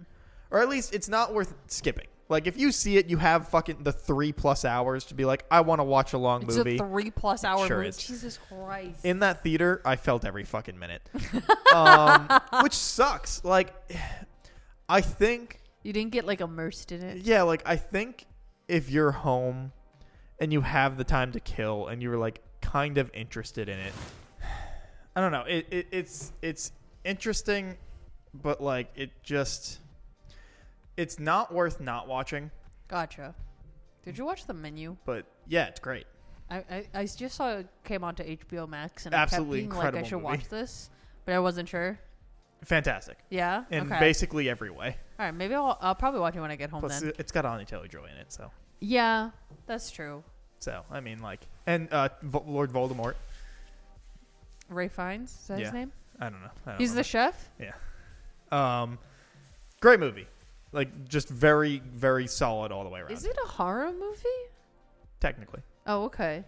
[SPEAKER 1] Or at least it's not worth skipping. Like if you see it, you have fucking the three plus hours to be like, I want to watch a long
[SPEAKER 2] It's
[SPEAKER 1] movie.
[SPEAKER 2] a three plus hour
[SPEAKER 1] Sure
[SPEAKER 2] movie.
[SPEAKER 1] is.
[SPEAKER 2] Jesus Christ.
[SPEAKER 1] in that theater, I felt every fucking minute, um, which sucks. Like, I think,
[SPEAKER 2] you didn't get like immersed in it.
[SPEAKER 1] yeah, like I think if you're home and you have the time to kill and you're like kind of interested in it, I don't know. It, it it's it's interesting, but like it just it's not worth not watching.
[SPEAKER 2] Gotcha. Did you watch the menu?
[SPEAKER 1] But yeah, it's great.
[SPEAKER 2] I, I, I just saw it came onto HBO Max and
[SPEAKER 1] Absolutely
[SPEAKER 2] I kept being like I
[SPEAKER 1] incredible
[SPEAKER 2] should
[SPEAKER 1] movie.
[SPEAKER 2] watch this, but I wasn't sure.
[SPEAKER 1] Fantastic
[SPEAKER 2] Yeah.
[SPEAKER 1] in
[SPEAKER 2] okay.
[SPEAKER 1] basically every way.
[SPEAKER 2] All right. Maybe I'll I'll probably watch it when I get home
[SPEAKER 1] Plus,
[SPEAKER 2] then.
[SPEAKER 1] it's got Anya Taylor Joy in it, so.
[SPEAKER 2] Yeah, that's true.
[SPEAKER 1] So I mean, like, and uh, Vo- Lord Voldemort.
[SPEAKER 2] Ralph Fiennes is that
[SPEAKER 1] Yeah.
[SPEAKER 2] his name?
[SPEAKER 1] I don't know. I don't
[SPEAKER 2] He's the chef.
[SPEAKER 1] Yeah. um, great movie. Like, just very, very solid all the way around.
[SPEAKER 2] Is it a horror movie?
[SPEAKER 1] Technically,
[SPEAKER 2] Oh, okay.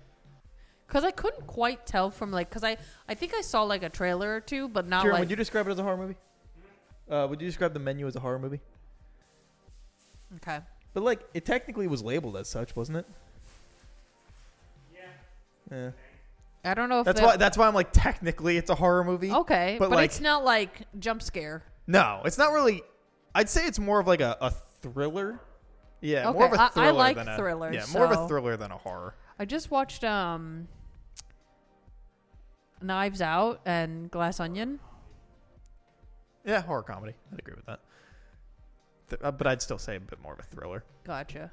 [SPEAKER 2] Cause I couldn't quite tell from like, cause I I think I saw like a trailer or two, but not
[SPEAKER 3] Kieran,
[SPEAKER 2] like.
[SPEAKER 3] would you describe it as a horror movie? Uh, would you describe the menu as a horror movie?
[SPEAKER 2] okay.
[SPEAKER 3] But like, it technically was labeled as such, wasn't it? Yeah.
[SPEAKER 2] I don't know if
[SPEAKER 1] that's
[SPEAKER 2] that-
[SPEAKER 1] why. That's why I'm like, technically, it's a horror movie.
[SPEAKER 2] Okay,
[SPEAKER 1] but,
[SPEAKER 2] but,
[SPEAKER 1] like-
[SPEAKER 2] it's not like jump scare.
[SPEAKER 1] No, it's not really. I'd say it's more of like a, a thriller. Yeah, more of
[SPEAKER 2] Okay, I-
[SPEAKER 1] a
[SPEAKER 2] I
[SPEAKER 1] thriller
[SPEAKER 2] like
[SPEAKER 1] than a
[SPEAKER 2] thrillers,
[SPEAKER 1] Yeah, more of a thriller than a horror.
[SPEAKER 2] I just watched um Knives Out and Glass Onion.
[SPEAKER 1] Yeah, horror comedy. I'd agree with that. Th- uh, but I'd still say a bit more of a thriller.
[SPEAKER 2] Gotcha.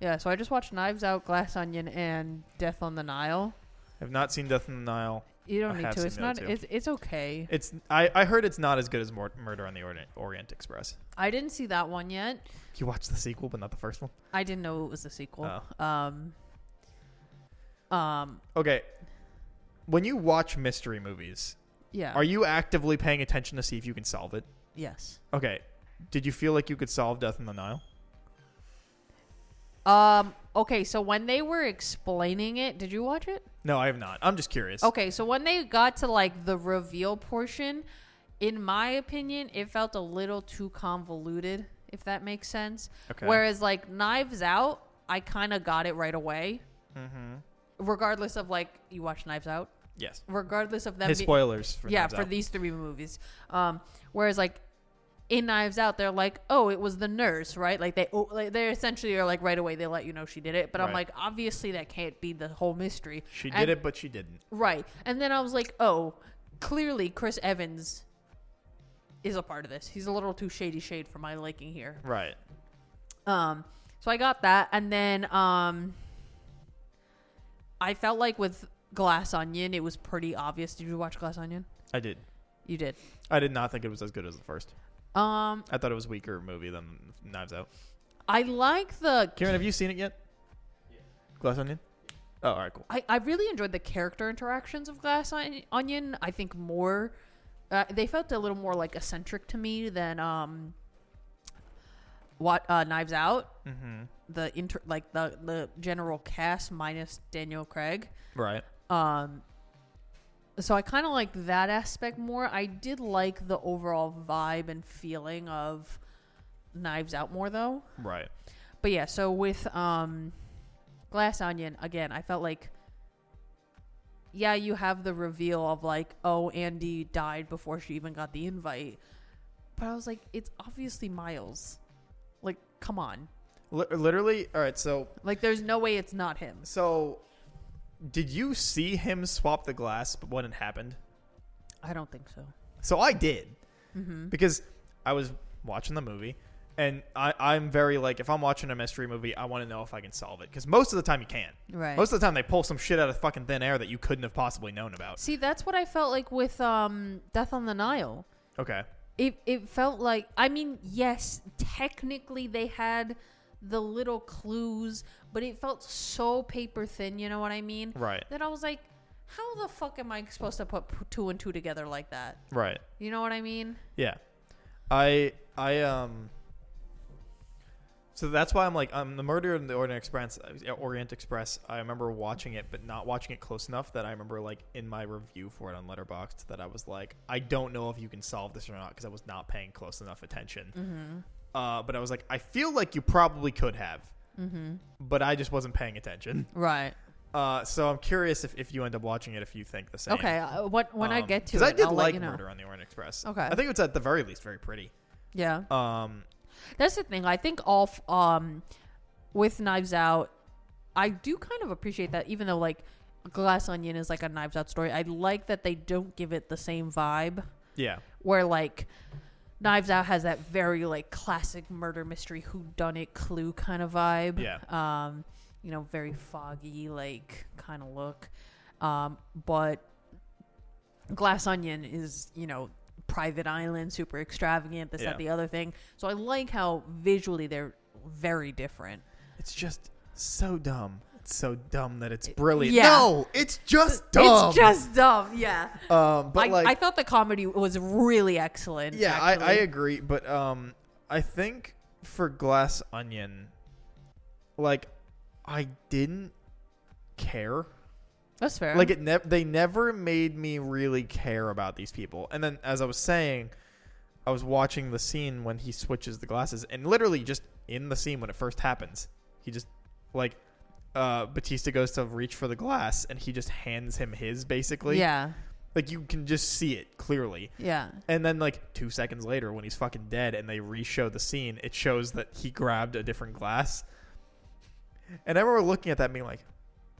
[SPEAKER 2] Yeah, so I just watched Knives Out, Glass Onion, and Death on the Nile.
[SPEAKER 1] I've not seen Death in the Nile.
[SPEAKER 2] You don't
[SPEAKER 1] I
[SPEAKER 2] need
[SPEAKER 1] have
[SPEAKER 2] to.
[SPEAKER 1] seen
[SPEAKER 2] It's not. It's it's okay.
[SPEAKER 1] It's I, I heard it's not as good as Mor- Murder on the Orient, Orient Express.
[SPEAKER 2] I didn't see that one yet.
[SPEAKER 1] You watched the sequel, but not the first one.
[SPEAKER 2] I didn't know it was the sequel.
[SPEAKER 1] Oh.
[SPEAKER 2] Um. Um.
[SPEAKER 1] Okay, when you watch mystery movies,
[SPEAKER 2] Yeah.
[SPEAKER 1] are you actively paying attention to see if you can solve it?
[SPEAKER 2] Yes.
[SPEAKER 1] Okay, did you feel like you could solve Death in the Nile?
[SPEAKER 2] Um. Okay. So when they were explaining it, did you watch it?
[SPEAKER 1] No, I have not. I'm just curious.
[SPEAKER 2] Okay. So when they got to like the reveal portion, in my opinion, it felt a little too convoluted. If that makes sense.
[SPEAKER 1] Okay.
[SPEAKER 2] Whereas like Knives Out, I kind of got it right away.
[SPEAKER 1] Mm-hmm.
[SPEAKER 2] Regardless of like you watch Knives Out,
[SPEAKER 1] Yes.
[SPEAKER 2] regardless of them.
[SPEAKER 1] His
[SPEAKER 2] be-
[SPEAKER 1] spoilers. For
[SPEAKER 2] yeah,
[SPEAKER 1] Knives
[SPEAKER 2] for
[SPEAKER 1] Out.
[SPEAKER 2] these three movies. Um, whereas like in Knives Out, they're like, oh, it was the nurse, right? Like they, oh, like, they essentially are like right away they let you know she did it. But I'm
[SPEAKER 1] Right.
[SPEAKER 2] like, obviously that can't be the whole mystery.
[SPEAKER 1] She did
[SPEAKER 2] And-
[SPEAKER 1] it, but she didn't.
[SPEAKER 2] right? And then I was like, oh, clearly Chris Evans is a part of this. He's a little too shady shade for my liking here.
[SPEAKER 1] Right.
[SPEAKER 2] Um, so I got that, and then um, I felt like with Glass Onion, it was pretty obvious. Did you watch Glass Onion?
[SPEAKER 1] I did.
[SPEAKER 2] You did.
[SPEAKER 1] I did not think it was as good as the first.
[SPEAKER 2] Um,
[SPEAKER 1] I thought it was weaker movie than Knives Out.
[SPEAKER 2] I like the.
[SPEAKER 1] Kieran, have you seen it yet? Glass Onion. Oh, all right, cool.
[SPEAKER 2] I, I really enjoyed the character interactions of Glass Onion. I think more uh, they felt a little more like eccentric to me than um what uh Knives Out.
[SPEAKER 1] Mm-hmm.
[SPEAKER 2] The inter like the the general cast minus Daniel Craig.
[SPEAKER 1] Right.
[SPEAKER 2] Um so I kind of like that aspect more. I did like the overall vibe and feeling of Knives Out more though.
[SPEAKER 1] Right.
[SPEAKER 2] But yeah, so with um Glass Onion again, I felt like yeah, you have the reveal of like, oh, Andy died before she even got the invite. But I was like, it's obviously Miles. Like, come on.
[SPEAKER 1] Li- literally. All right. So
[SPEAKER 2] Like there's no way it's not him.
[SPEAKER 1] so, did you see him swap the glass but when it happened?
[SPEAKER 2] I don't think so.
[SPEAKER 1] So I did
[SPEAKER 2] Mhm.
[SPEAKER 1] because I was watching the movie. And I, I'm very like, if I'm watching a mystery movie, I want to know if I can solve it. Because most of the time you can't.
[SPEAKER 2] Right.
[SPEAKER 1] Most of the time they pull some shit out of fucking thin air that you couldn't have possibly known about.
[SPEAKER 2] See, that's what I felt like with um Death on the Nile.
[SPEAKER 1] Okay.
[SPEAKER 2] It it felt like I mean, yes, technically they had the little clues, but it felt so paper thin, you know what I mean?
[SPEAKER 1] Right.
[SPEAKER 2] That I was like, how the fuck am I supposed to put two and two together like that?
[SPEAKER 1] Right.
[SPEAKER 2] You know what I mean?
[SPEAKER 1] Yeah. I I um so that's why I'm like um the murder in the Orient Express uh, Orient Express I remember watching it but not watching it close enough that I remember like in my review for it on Letterboxd that I was like I don't know if you can solve this or not because I was not paying close enough attention.
[SPEAKER 2] Mm-hmm.
[SPEAKER 1] Uh but I was like I feel like you probably could have
[SPEAKER 2] Mm-hmm.
[SPEAKER 1] but I just wasn't paying attention.
[SPEAKER 2] Right.
[SPEAKER 1] Uh so I'm curious if, if you end up watching it if you think the same.
[SPEAKER 2] Okay. Uh, what when I
[SPEAKER 1] Um,
[SPEAKER 2] get to it,
[SPEAKER 1] I did
[SPEAKER 2] I'll
[SPEAKER 1] like
[SPEAKER 2] you know.
[SPEAKER 1] Murder on the Orient Express.
[SPEAKER 2] Okay.
[SPEAKER 1] I think it's at the very least very pretty.
[SPEAKER 2] Yeah.
[SPEAKER 1] Um
[SPEAKER 2] That's the thing. I think all f- um with Knives Out, I do kind of appreciate that. Even though like Glass Onion is like a Knives Out story, I like that they don't give it the same vibe.
[SPEAKER 1] yeah.
[SPEAKER 2] Where like Knives Out has that very like classic murder mystery who done it clue kind of vibe.
[SPEAKER 1] Yeah.
[SPEAKER 2] Um, you know, very foggy like kind of look. Um, but Glass Onion is, you know, private island, super extravagant, this,
[SPEAKER 1] Yeah.
[SPEAKER 2] that, the other thing. So I like how visually they're very different.
[SPEAKER 1] It's just so dumb. So dumb that it's brilliant.
[SPEAKER 2] Yeah.
[SPEAKER 1] No, it's just dumb.
[SPEAKER 2] It's just dumb, yeah.
[SPEAKER 1] um, but
[SPEAKER 2] I,
[SPEAKER 1] like,
[SPEAKER 2] I thought the comedy was really excellent.
[SPEAKER 1] yeah, I, I agree. But um, I think for Glass Onion, like, I didn't care.
[SPEAKER 2] That's fair.
[SPEAKER 1] Like it never, they never made me really care about these people. And then, as I was saying, I was watching the scene when he switches the glasses, and literally just in the scene when it first happens, he just like uh Batista goes to reach for the glass, and he just hands him his basically.
[SPEAKER 2] yeah,
[SPEAKER 1] like you can just see it clearly.
[SPEAKER 2] yeah.
[SPEAKER 1] And then like two seconds later, when he's fucking dead, and they re-show the scene, it shows that he grabbed a different glass. And I remember looking at that, and being like,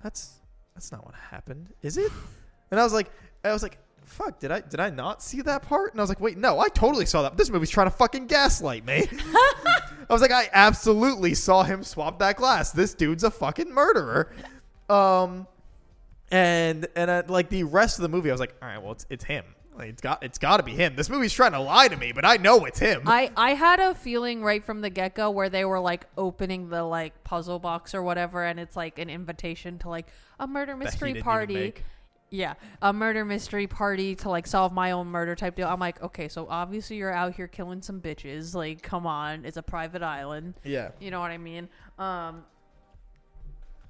[SPEAKER 1] "That's that's not what happened, is it?" And I was like, I was like, "Fuck, did I did I not see that part?" And I was like, "Wait, no, I totally saw that. This movie's trying to fucking gaslight me." I was like, "I absolutely saw him swap that glass. This dude's a fucking murderer." Um, and and uh, like the rest of the movie, I was like, "All right, well, it's it's him." Like, it's got it's got to be him. This movie's trying to lie to me, but I know it's him.
[SPEAKER 2] I I had a feeling right from the get go where they were like opening the like puzzle box or whatever, and it's like an invitation to like a murder
[SPEAKER 1] That he
[SPEAKER 2] mystery
[SPEAKER 1] didn't even
[SPEAKER 2] party. Yeah, a murder mystery party to like solve my own murder type deal. I'm like, okay, so obviously you're out here killing some bitches. Like, come on, it's a private island.
[SPEAKER 1] Yeah.
[SPEAKER 2] You know what I mean? Um,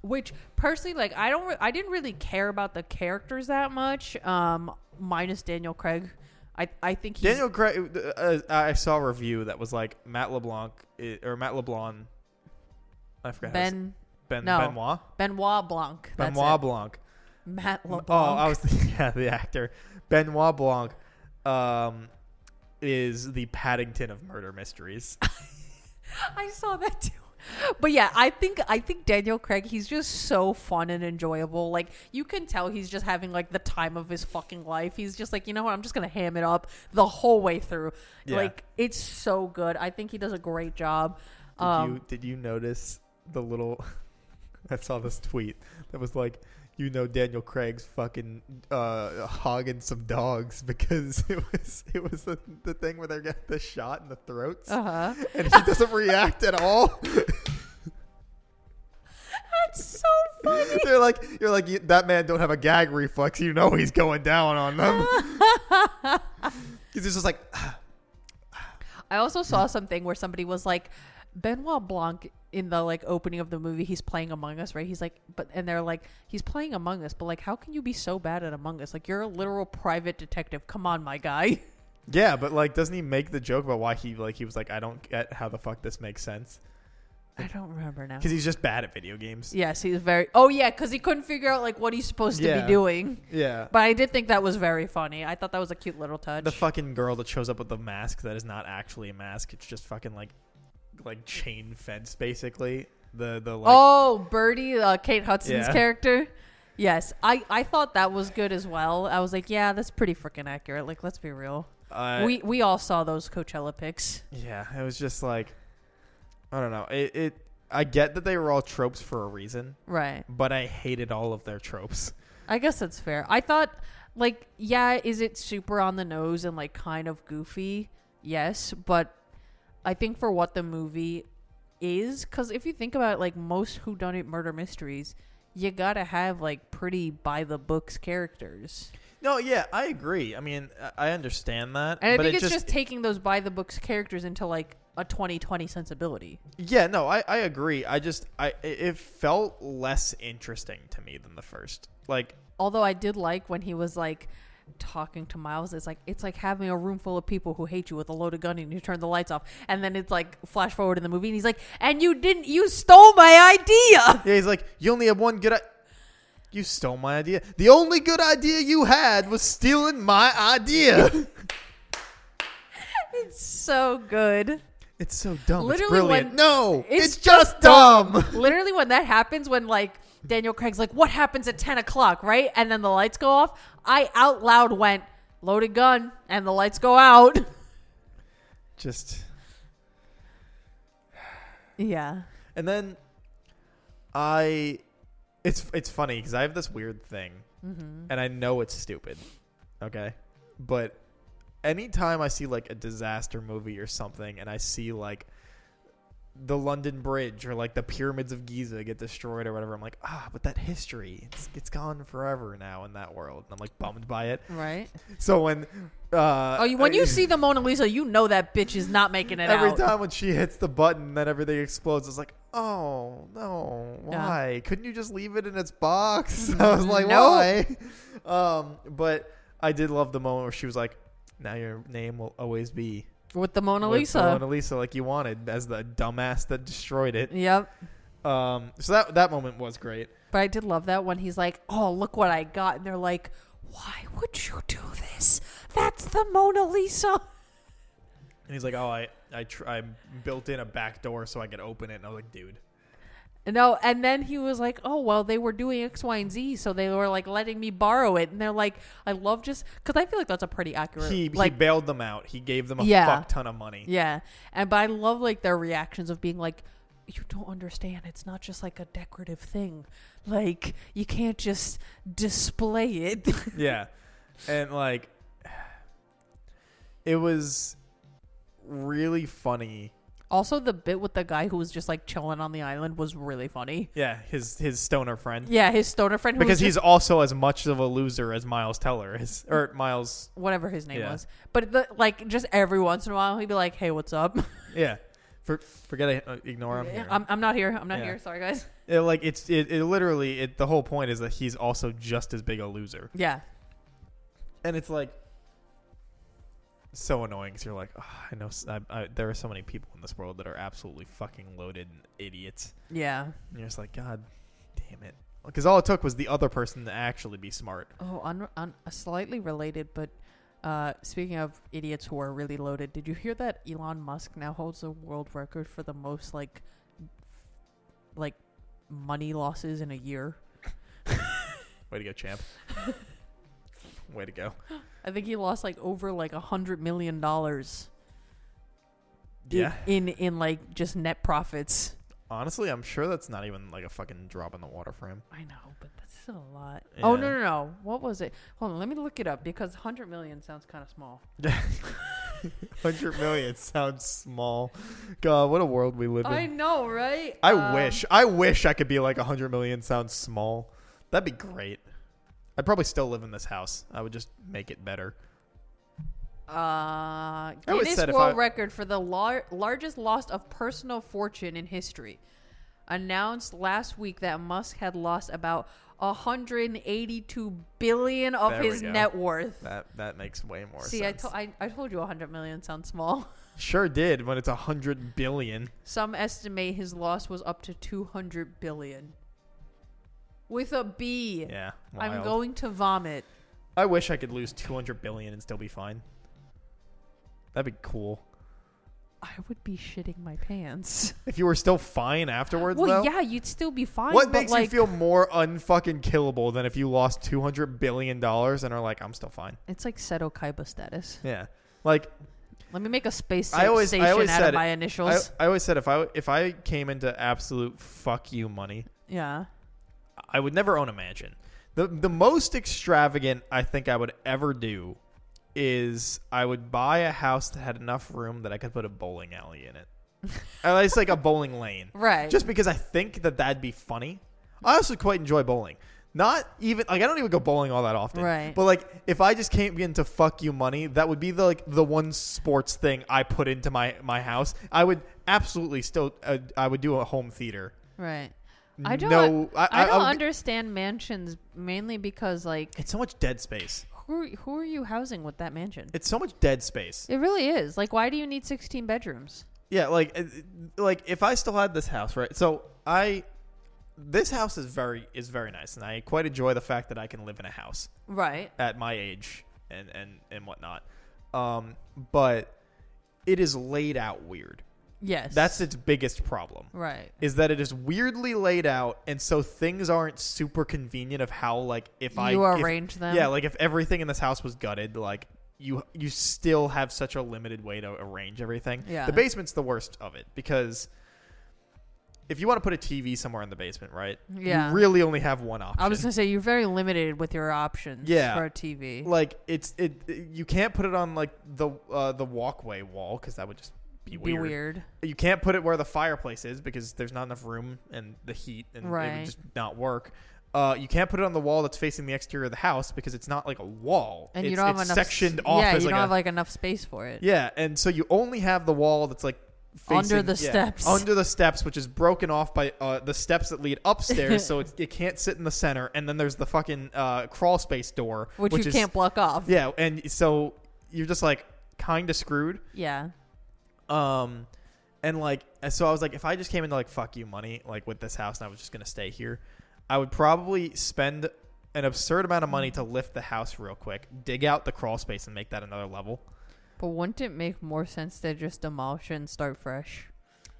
[SPEAKER 2] which personally, like, I don't, re- I didn't really care about the characters that much. Um, minus Daniel Craig. I, I think he's
[SPEAKER 1] Daniel Craig. Uh, I saw a review that was like Matt LeBlanc or Matt LeBlanc. I forgot.
[SPEAKER 2] Ben
[SPEAKER 1] Ben
[SPEAKER 2] no.
[SPEAKER 1] Benoit.
[SPEAKER 2] Benoit Blanc. That's
[SPEAKER 1] Benoit
[SPEAKER 2] it.
[SPEAKER 1] Blanc.
[SPEAKER 2] Matt LeBlanc.
[SPEAKER 1] Oh, I was yeah, the actor Benoit Blanc. Um, is the Paddington of murder mysteries.
[SPEAKER 2] I saw that too. But yeah, I think I think Daniel Craig, he's just so fun and enjoyable. Like you can tell he's just having like the time of his fucking life. He's just like, you know what, I'm just gonna ham it up the whole way through.
[SPEAKER 1] Yeah.
[SPEAKER 2] Like it's so good. I think he does a great job.
[SPEAKER 1] Did
[SPEAKER 2] Um,
[SPEAKER 1] you did you notice the little? I saw this tweet that was like, you know, Daniel Craig's fucking uh, hogging some dogs because it was it was the, the thing where they get the shot in the throats,
[SPEAKER 2] uh-huh.
[SPEAKER 1] and he doesn't react at all.
[SPEAKER 2] That's so funny.
[SPEAKER 1] They're like, you're like that man don't have a gag reflex. You know he's going down on them. He's just like,
[SPEAKER 2] I also saw something where somebody was like, Benoit Blanc in the like opening of the movie, he's playing Among Us, right? He's like, but and they're like, he's playing Among Us, but like, how can you be so bad at Among Us? Like, you're a literal private detective. Come on, my guy.
[SPEAKER 1] yeah, but like, doesn't he make the joke about why he like he was like, I don't get how the fuck this makes sense
[SPEAKER 2] I don't remember now.
[SPEAKER 1] because he's just bad at video games.
[SPEAKER 2] Yes, he's very. Oh yeah, because he couldn't figure out like what he's supposed to be doing.
[SPEAKER 1] Yeah.
[SPEAKER 2] But I did think that was very funny. I thought that was a cute little touch.
[SPEAKER 1] The fucking girl that shows up with the mask that is not actually a mask. It's just fucking like, like chain fence basically. The the like.
[SPEAKER 2] oh, Birdie, uh, Kate Hudson's
[SPEAKER 1] Yeah.
[SPEAKER 2] character. Yes, I I thought that was good as well. I was like, yeah, that's pretty freaking accurate. Like, let's be real.
[SPEAKER 1] uh,
[SPEAKER 2] we we all saw those Coachella pics.
[SPEAKER 1] Yeah, it was just like, I don't know. It, it I get that they were all tropes for a reason,
[SPEAKER 2] Right.
[SPEAKER 1] but I hated all of their tropes.
[SPEAKER 2] I guess that's fair. I thought, like, yeah, is it super on the nose and like kind of goofy? Yes, but I think for what the movie is, because if you think about it, like most whodunit murder mysteries, you gotta have like pretty by the books characters,
[SPEAKER 1] No, yeah, I agree. I mean, I- understand that,
[SPEAKER 2] and I think
[SPEAKER 1] it
[SPEAKER 2] it's just, taking those by the books characters into like a 2020 sensibility.
[SPEAKER 1] yeah, no, I, I agree. I just I it felt less interesting to me than the first. Like,
[SPEAKER 2] Although I did like when he was like talking to Miles, it's like it's like having a room full of people who hate you with a loaded gun and you turn the lights off, and then it's like flash forward in the movie and he's like, "And you didn't, you stole my idea."
[SPEAKER 1] yeah, he's like, you only have one good. I- you stole my idea. The only good idea you had was stealing my idea.
[SPEAKER 2] It's so good.
[SPEAKER 1] it's so dumb.
[SPEAKER 2] Literally
[SPEAKER 1] it's brilliant.
[SPEAKER 2] when-
[SPEAKER 1] no,
[SPEAKER 2] it's
[SPEAKER 1] it's, just
[SPEAKER 2] just
[SPEAKER 1] dumb.
[SPEAKER 2] Literally, when that happens, when like Daniel Craig's like, "What happens at 10 o'clock?" Right, and then the lights go off. I out loud went, "Loaded gun," and the lights go out.
[SPEAKER 1] just.
[SPEAKER 2] yeah.
[SPEAKER 1] And then I it's it's funny because I have this weird thing
[SPEAKER 2] Mm-hmm.
[SPEAKER 1] and I know it's stupid. Okay? But anytime I see like a disaster movie or something and I see like the London Bridge or like the pyramids of Giza get destroyed or whatever, I'm like, ah, but that history, it's it's gone forever now in that world. And I'm like bummed by it.
[SPEAKER 2] Right.
[SPEAKER 1] So when uh
[SPEAKER 2] Oh, you, when you see the Mona Lisa, you know that bitch is not making it
[SPEAKER 1] Every
[SPEAKER 2] out.
[SPEAKER 1] time when she hits the button, then everything explodes. It's like, oh no,
[SPEAKER 2] Yeah.
[SPEAKER 1] why? Couldn't you just leave it in its box? I was like,
[SPEAKER 2] Nope.
[SPEAKER 1] why? Um, but I did love the moment where she was like, "Now your name will always be
[SPEAKER 2] With the Mona
[SPEAKER 1] with
[SPEAKER 2] Lisa.
[SPEAKER 1] the Mona Lisa, like you wanted, as the dumbass that destroyed it."
[SPEAKER 2] Yep.
[SPEAKER 1] Um, so that that moment was great.
[SPEAKER 2] But I did love that when he's like, "Oh, look what I got," and they're like, "Why would you do this? That's the Mona Lisa."
[SPEAKER 1] And he's like, "Oh, I I tr- I built in a back door so I could open it." And I was like, "Dude."
[SPEAKER 2] No, and then he was like, "Oh, well, they were doing X, Y, and Z, so they were like letting me borrow it." And they're like, "I love just because I feel like that's a pretty accurate,
[SPEAKER 1] He,
[SPEAKER 2] like,
[SPEAKER 1] he bailed them out. He gave them a
[SPEAKER 2] Yeah.
[SPEAKER 1] fuck ton of money.
[SPEAKER 2] yeah." And but I love like their reactions of being like, "You don't understand. It's not just like a decorative thing. Like you can't just display it."
[SPEAKER 1] yeah and like it was really funny
[SPEAKER 2] also, the bit with the guy who was just like chilling on the island was really funny.
[SPEAKER 1] yeah his his stoner friend
[SPEAKER 2] Yeah, his stoner friend who
[SPEAKER 1] because he's
[SPEAKER 2] just-
[SPEAKER 1] also as much of a loser as miles teller is or miles
[SPEAKER 2] whatever his name
[SPEAKER 1] Yeah.
[SPEAKER 2] was. But the, like just every once in a while he'd be like, "Hey, what's up?"
[SPEAKER 1] yeah for, forget it uh, ignore him.
[SPEAKER 2] I'm, I'm not here. I'm not
[SPEAKER 1] Yeah.
[SPEAKER 2] here. Sorry, guys.
[SPEAKER 1] It, like it's it, it literally it the whole point is that he's also just as big a loser
[SPEAKER 2] Yeah.
[SPEAKER 1] and it's like so annoying because you're like oh, i know I I there are so many people in this world that are absolutely fucking loaded and idiots
[SPEAKER 2] Yeah.
[SPEAKER 1] And you're just like, God damn it. Because all it took was the other person to actually be smart.
[SPEAKER 2] Oh, un, uh, slightly related, but uh, speaking of idiots who are really loaded, did you hear that Elon Musk now holds the world record for the most like, like, money losses in a year?
[SPEAKER 1] Way to go, champ. Way to go.
[SPEAKER 2] I think he lost like over like a hundred million dollars.
[SPEAKER 1] Yeah.
[SPEAKER 2] In, in like just net profits.
[SPEAKER 1] Honestly, I'm sure that's not even like a fucking drop in the water for him.
[SPEAKER 2] I know, but that's still a lot. Oh no no no! What was it? Hold on, let me look it up because hundred million sounds kind of small.
[SPEAKER 1] 100 million sounds small. God, what a world we live in.
[SPEAKER 2] I know, right?
[SPEAKER 1] I
[SPEAKER 2] Um,
[SPEAKER 1] wish. I wish I could be like 100 million sounds small. That'd be great. I'd probably still live in this house. I would just make it better.
[SPEAKER 2] Uh,
[SPEAKER 1] always
[SPEAKER 2] Guinness
[SPEAKER 1] said if
[SPEAKER 2] World
[SPEAKER 1] I-
[SPEAKER 2] Record for the lar- largest loss of personal fortune in history announced last week that Musk had lost about 182 billion of
[SPEAKER 1] There we
[SPEAKER 2] his
[SPEAKER 1] go.
[SPEAKER 2] net worth.
[SPEAKER 1] That that makes way more
[SPEAKER 2] See, I,
[SPEAKER 1] sense.
[SPEAKER 2] to- I, I told you 100 million sounds small.
[SPEAKER 1] sure did when it's a hundred billion.
[SPEAKER 2] Some estimate his loss was up to 200 billion. With a B.
[SPEAKER 1] Yeah,
[SPEAKER 2] I'm
[SPEAKER 1] wild.
[SPEAKER 2] going to vomit.
[SPEAKER 1] I wish I could lose two hundred billion and still be fine. That'd be cool.
[SPEAKER 2] I would be shitting my pants.
[SPEAKER 1] If you were still fine afterwards,
[SPEAKER 2] Well,
[SPEAKER 1] though.
[SPEAKER 2] yeah, you'd still be fine.
[SPEAKER 1] What
[SPEAKER 2] but
[SPEAKER 1] makes
[SPEAKER 2] like,
[SPEAKER 1] you feel more unfucking killable than if you lost two hundred billion dollars and are like, I'm still fine?
[SPEAKER 2] It's like Seto Kaiba status.
[SPEAKER 1] Yeah, like
[SPEAKER 2] Let me make a space
[SPEAKER 1] I always- I
[SPEAKER 2] station
[SPEAKER 1] always
[SPEAKER 2] out
[SPEAKER 1] said
[SPEAKER 2] of my
[SPEAKER 1] I,
[SPEAKER 2] initials.
[SPEAKER 1] I always said if I if I came into absolute fuck you money,
[SPEAKER 2] yeah.
[SPEAKER 1] I would never own a mansion. The the most extravagant I think I would ever do is I would buy a house that had enough room that I could put a bowling alley in it. At least like a bowling lane.
[SPEAKER 2] Right.
[SPEAKER 1] Just because I think that that'd be funny. I also quite enjoy bowling. Not even like I don't even go bowling all that often.
[SPEAKER 2] Right.
[SPEAKER 1] But like if I just came into fuck you money, that would be the like the one sports thing I put into my my house. I would absolutely still uh, I would do a home theater.
[SPEAKER 2] right. I don't.
[SPEAKER 1] No, I,
[SPEAKER 2] I, don't
[SPEAKER 1] would-
[SPEAKER 2] understand mansions mainly because like
[SPEAKER 1] It's so much dead space.
[SPEAKER 2] who who are you housing with that mansion?
[SPEAKER 1] It's so much dead space.
[SPEAKER 2] It really is. Like, why do you need 16 bedrooms?
[SPEAKER 1] Yeah, like uh, like if I still had this house, right? So I this house is very is very nice, and I quite enjoy the fact that I can live in a house
[SPEAKER 2] Right.
[SPEAKER 1] at my age and and and whatnot. Um, but it is laid out weird.
[SPEAKER 2] Yes.
[SPEAKER 1] That's its biggest problem.
[SPEAKER 2] right.
[SPEAKER 1] Is that it is weirdly laid out, and so things aren't super convenient of how like if I
[SPEAKER 2] you
[SPEAKER 1] if-
[SPEAKER 2] arrange them.
[SPEAKER 1] Yeah, like if everything in this house was gutted, like you you still have such a limited way to arrange everything.
[SPEAKER 2] Yeah.
[SPEAKER 1] The basement's the worst of it because if you want to put a TV somewhere in the basement, right?
[SPEAKER 2] Yeah.
[SPEAKER 1] You really only have one option.
[SPEAKER 2] I was gonna say you're very limited with your options.
[SPEAKER 1] Yeah.
[SPEAKER 2] For a TV.
[SPEAKER 1] like it's it you can't put it on like the uh, the walkway wall because that would just be
[SPEAKER 2] Be
[SPEAKER 1] weird.
[SPEAKER 2] weird.
[SPEAKER 1] You can't put it where the fireplace is because there's not enough room and the heat and it would just not work. Uh, you can't put it on the wall that's facing the exterior of the house because it's not like a wall.
[SPEAKER 2] And
[SPEAKER 1] it's,
[SPEAKER 2] you don't have enough. s-
[SPEAKER 1] off
[SPEAKER 2] yeah, you
[SPEAKER 1] like
[SPEAKER 2] don't
[SPEAKER 1] a
[SPEAKER 2] have like enough space for it.
[SPEAKER 1] yeah, and so you only have the wall that's like facing,
[SPEAKER 2] Under the
[SPEAKER 1] yeah,
[SPEAKER 2] steps.
[SPEAKER 1] under the steps, which is broken off by uh, the steps that lead upstairs, so it, it can't sit in the center. And then there's the fucking uh, crawl space door,
[SPEAKER 2] Which, you
[SPEAKER 1] is,
[SPEAKER 2] can't block off.
[SPEAKER 1] Yeah, and so you're just like kind of screwed.
[SPEAKER 2] Yeah.
[SPEAKER 1] Um, and like, so I was like, if I just came into like fuck you money, like with this house, and I was just gonna stay here, I would probably spend an absurd amount of money to lift the house real quick, dig out the crawl space, and make that another level.
[SPEAKER 2] But wouldn't it make more sense to just demolish it and start fresh?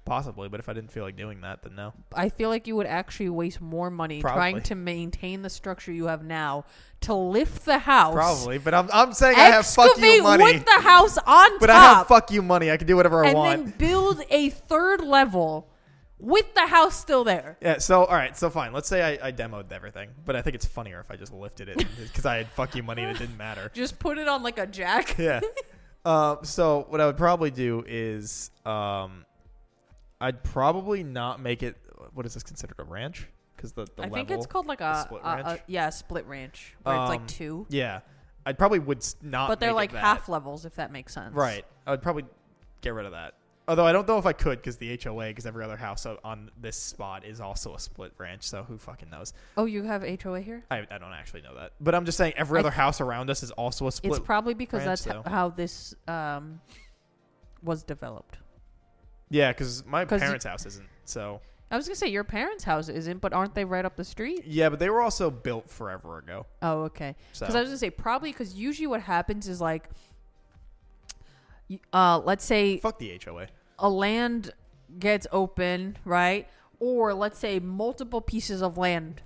[SPEAKER 1] Possibly, but if I didn't feel like doing that, then no.
[SPEAKER 2] I feel like you would actually waste more money trying to maintain the structure you have now to lift the house.
[SPEAKER 1] Probably, but I'm, I'm saying I have fuck you money.
[SPEAKER 2] with the house on
[SPEAKER 1] but I have fuck you money. I can do whatever I
[SPEAKER 2] and
[SPEAKER 1] want.
[SPEAKER 2] then build a third level with the house still there.
[SPEAKER 1] yeah. So all right. So fine. Let's say I, I demoed everything, but I think it's funnier if I just lifted it because I had fuck you money and it didn't matter.
[SPEAKER 2] Just put it on like a jack.
[SPEAKER 1] yeah. Um, so what I would probably do is um, I'd probably not make it. What is this considered a ranch? Because the, the
[SPEAKER 2] I
[SPEAKER 1] level.
[SPEAKER 2] think it's called like a,
[SPEAKER 1] split
[SPEAKER 2] a- a-
[SPEAKER 1] ranch?
[SPEAKER 2] yeah, split ranch where it's
[SPEAKER 1] Um,
[SPEAKER 2] like two,
[SPEAKER 1] Yeah, I probably would s- not.
[SPEAKER 2] but they're
[SPEAKER 1] make it
[SPEAKER 2] like
[SPEAKER 1] that.
[SPEAKER 2] half levels if that makes sense.
[SPEAKER 1] Right. I would probably get rid of that. Although I don't know if I could because the HOA, because every other house o- on this spot is also a split ranch. So who fucking knows?
[SPEAKER 2] Oh, you have HOA here?
[SPEAKER 1] I, I don't actually know that. But I'm just saying every
[SPEAKER 2] I
[SPEAKER 1] other
[SPEAKER 2] th-
[SPEAKER 1] house around us is also a split.
[SPEAKER 2] It's probably because
[SPEAKER 1] ranch,
[SPEAKER 2] that's h-
[SPEAKER 1] though.
[SPEAKER 2] how this um was developed.
[SPEAKER 1] Yeah, because my
[SPEAKER 2] 'Cause
[SPEAKER 1] parents' house isn't. So
[SPEAKER 2] I was gonna say your parents' house isn't, but aren't they right up the street?
[SPEAKER 1] yeah, but they were also built forever ago.
[SPEAKER 2] Oh, okay.
[SPEAKER 1] So
[SPEAKER 2] Because I was gonna say probably because usually what happens is like, y- uh, let's say
[SPEAKER 1] fuck the HOA.
[SPEAKER 2] a land gets open, right? Or let's say multiple pieces of land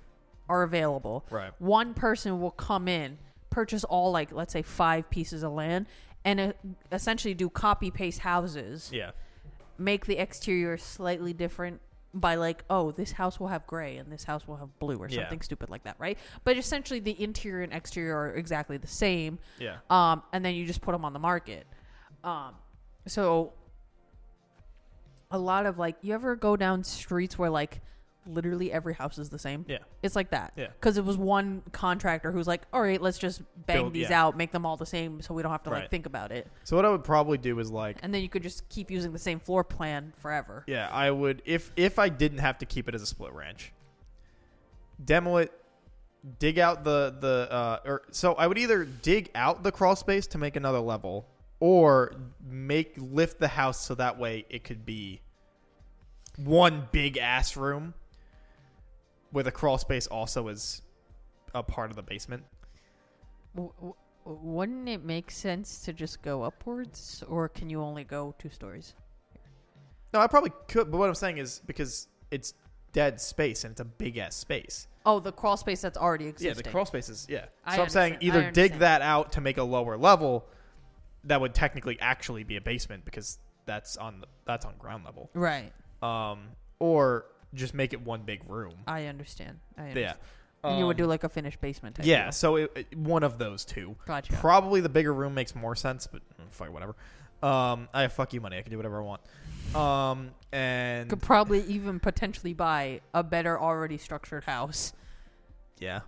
[SPEAKER 2] are available.
[SPEAKER 1] Right.
[SPEAKER 2] One person will come in, purchase all like let's say five pieces of land, and uh, essentially do copy paste houses.
[SPEAKER 1] Yeah.
[SPEAKER 2] Make the exterior slightly different by like, oh, this house will have gray and this house will have blue or
[SPEAKER 1] Yeah.
[SPEAKER 2] something stupid like that, right? But essentially, the interior and exterior are exactly the same
[SPEAKER 1] Yeah.
[SPEAKER 2] um, and then you just put them on the market. Um, so a lot of like, you ever go down streets where like literally every house is the same.
[SPEAKER 1] Yeah.
[SPEAKER 2] It's like that.
[SPEAKER 1] Yeah.
[SPEAKER 2] Because it was one contractor who's like, all right, let's just bang
[SPEAKER 1] Build-
[SPEAKER 2] these
[SPEAKER 1] yeah.
[SPEAKER 2] out, make them all the same so we don't have to like think about it.
[SPEAKER 1] So what I would probably do is like,
[SPEAKER 2] And then you could just keep using the same floor plan forever.
[SPEAKER 1] yeah, I would if if I didn't have to keep it as a split ranch, demo it, dig out the the uh, or so I would either dig out the crawl space to make another level, or make lift the house so that way it could be one big ass room with the crawl space also is a part of the basement.
[SPEAKER 2] W- w- wouldn't it make sense to just go upwards, or can you only go two stories?
[SPEAKER 1] No, I probably could, but what I'm saying is because it's dead space and it's a big ass space.
[SPEAKER 2] Oh, the crawl space that's already existing.
[SPEAKER 1] Yeah, the crawl spaces. Yeah.
[SPEAKER 2] I
[SPEAKER 1] so I'm saying either dig that out to make a lower level, that would technically actually be a basement because that's on the, that's on ground level.
[SPEAKER 2] Right.
[SPEAKER 1] Um, or just make it one big room.
[SPEAKER 2] I understand. I understand.
[SPEAKER 1] Yeah.
[SPEAKER 2] And you would
[SPEAKER 1] Um,
[SPEAKER 2] do like a finished basement type.
[SPEAKER 1] yeah.
[SPEAKER 2] deal.
[SPEAKER 1] So it, it- one of those two.
[SPEAKER 2] Gotcha.
[SPEAKER 1] Probably the bigger room makes more sense, but mm, fuck whatever. Um, I have fuck you money. I can do whatever I want. Um, and
[SPEAKER 2] Could probably even potentially buy a better already structured house.
[SPEAKER 1] yeah,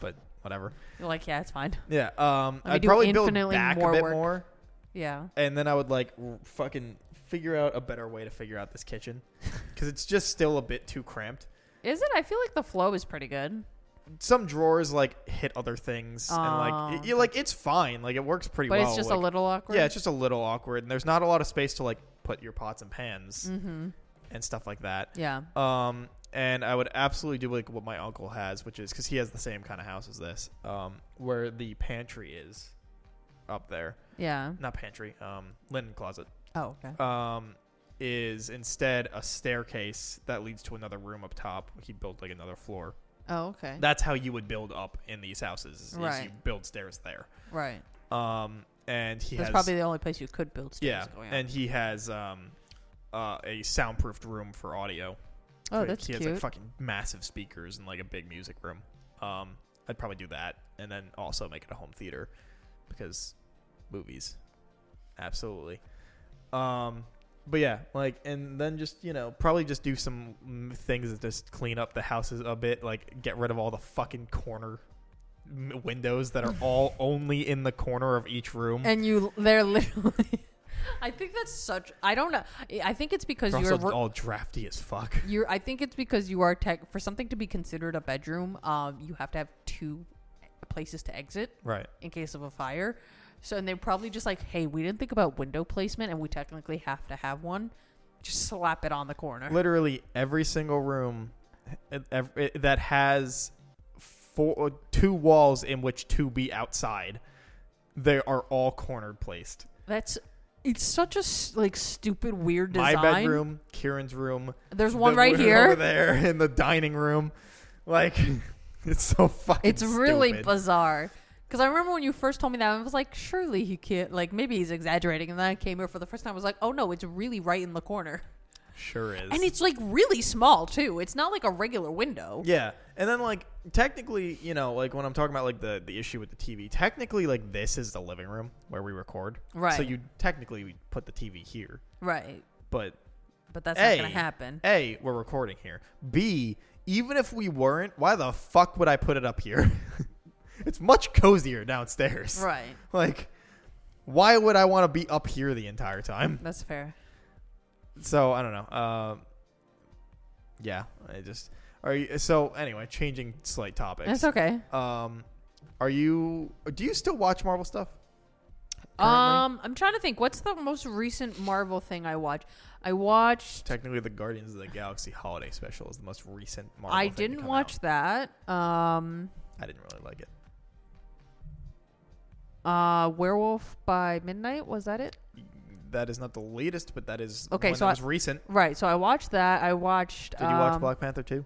[SPEAKER 1] but whatever.
[SPEAKER 2] You're like, yeah, it's fine.
[SPEAKER 1] Yeah. Um, I'd probably build back a bit
[SPEAKER 2] work.
[SPEAKER 1] more.
[SPEAKER 2] Yeah.
[SPEAKER 1] and then I would like r- fucking figure out a better way to figure out this kitchen because it's just still a bit too cramped.
[SPEAKER 2] Is it? I feel like the flow is pretty good.
[SPEAKER 1] Some drawers like hit other things, and like
[SPEAKER 2] Oh,
[SPEAKER 1] it, you like it's fine, like it works pretty
[SPEAKER 2] But
[SPEAKER 1] well.
[SPEAKER 2] it's just
[SPEAKER 1] like-
[SPEAKER 2] a little awkward.
[SPEAKER 1] yeah, it's just a little awkward, and there's not a lot of space to like put your pots and pans
[SPEAKER 2] Mm-hmm.
[SPEAKER 1] and stuff like that.
[SPEAKER 2] Yeah.
[SPEAKER 1] Um, and I would absolutely do like what my uncle has, which is because he has the same kind of house as this, um, where the pantry is up there,
[SPEAKER 2] Yeah.
[SPEAKER 1] not pantry, um, linen closet.
[SPEAKER 2] Oh, okay.
[SPEAKER 1] um, is instead a staircase that leads to another room up top. He built like another floor.
[SPEAKER 2] Oh, okay.
[SPEAKER 1] That's how you would build up in these houses. Is,
[SPEAKER 2] Right.
[SPEAKER 1] you build stairs there.
[SPEAKER 2] right.
[SPEAKER 1] Um, and he
[SPEAKER 2] That's
[SPEAKER 1] has
[SPEAKER 2] probably the only place you could build stairs
[SPEAKER 1] yeah,
[SPEAKER 2] going up.
[SPEAKER 1] and he has um, uh, a soundproofed room for audio.
[SPEAKER 2] oh,
[SPEAKER 1] Like,
[SPEAKER 2] that's
[SPEAKER 1] he has like fucking massive speakers and like a big music room. Um, I'd probably do that, and then also make it a home theater because movies, absolutely. Um, but yeah, like, and then just you know probably just do some things that just clean up the houses a bit, like get rid of all the fucking corner m- windows that are all only in the corner of each room.
[SPEAKER 2] and you, they're literally. I think that's such. I don't know. I think it's because
[SPEAKER 1] They're
[SPEAKER 2] you're.
[SPEAKER 1] also all drafty as fuck.
[SPEAKER 2] You're. I think it's because you are tech. For something to be considered a bedroom, um, you have to have two places to exit
[SPEAKER 1] Right.
[SPEAKER 2] in case of a fire. So, and they're probably just like, hey, we didn't think about window placement, and we technically have to have one. Just slap it on the corner.
[SPEAKER 1] literally every single room eh, eh, ev- ev- that has four uh, two walls in which to be outside they are all cornered placed
[SPEAKER 2] That's. It's such a like stupid weird design.
[SPEAKER 1] my bedroom kieran's room
[SPEAKER 2] There's one
[SPEAKER 1] the
[SPEAKER 2] right here.
[SPEAKER 1] over there in the dining room like it's so fucking
[SPEAKER 2] It's really
[SPEAKER 1] stupid.
[SPEAKER 2] bizarre. Because I remember when you first told me that, I was like, surely he can't. Like, maybe he's exaggerating. And then I came here for the first time. I was like, oh no, it's really right in the corner.
[SPEAKER 1] sure is
[SPEAKER 2] And it's like really small, too. It's not like a regular window.
[SPEAKER 1] Yeah, and then like technically, you know, like when I'm talking about like the the issue with the TV, technically like this is the living room where we record.
[SPEAKER 2] Right.
[SPEAKER 1] So you technically we put the TV here,
[SPEAKER 2] Right.
[SPEAKER 1] but
[SPEAKER 2] But that's
[SPEAKER 1] A,
[SPEAKER 2] not going to happen.
[SPEAKER 1] A, we're recording here. B, even if we weren't, why the fuck would I put it up here? it's much cozier downstairs.
[SPEAKER 2] Right.
[SPEAKER 1] Like, why would I want to be up here the entire time?
[SPEAKER 2] That's fair.
[SPEAKER 1] So I don't know. Um, yeah, I just are you. So anyway, changing slight topics.
[SPEAKER 2] That's okay.
[SPEAKER 1] Um, are you? Do you still watch Marvel stuff? currently?
[SPEAKER 2] Um, I'm trying to think. What's the most recent Marvel thing I watched? I watched.
[SPEAKER 1] Technically, the Guardians of the Galaxy Holiday Special is the most recent Marvel.
[SPEAKER 2] I didn't watch
[SPEAKER 1] out.
[SPEAKER 2] that. Um,
[SPEAKER 1] I didn't really like it.
[SPEAKER 2] Uh, Werewolf by Midnight was that it?
[SPEAKER 1] That is not the latest, but that is
[SPEAKER 2] Okay,
[SPEAKER 1] one
[SPEAKER 2] so
[SPEAKER 1] that
[SPEAKER 2] I-
[SPEAKER 1] was recent.
[SPEAKER 2] Right. So I watched that. I watched.
[SPEAKER 1] Did you watch
[SPEAKER 2] um,
[SPEAKER 1] Black Panther too?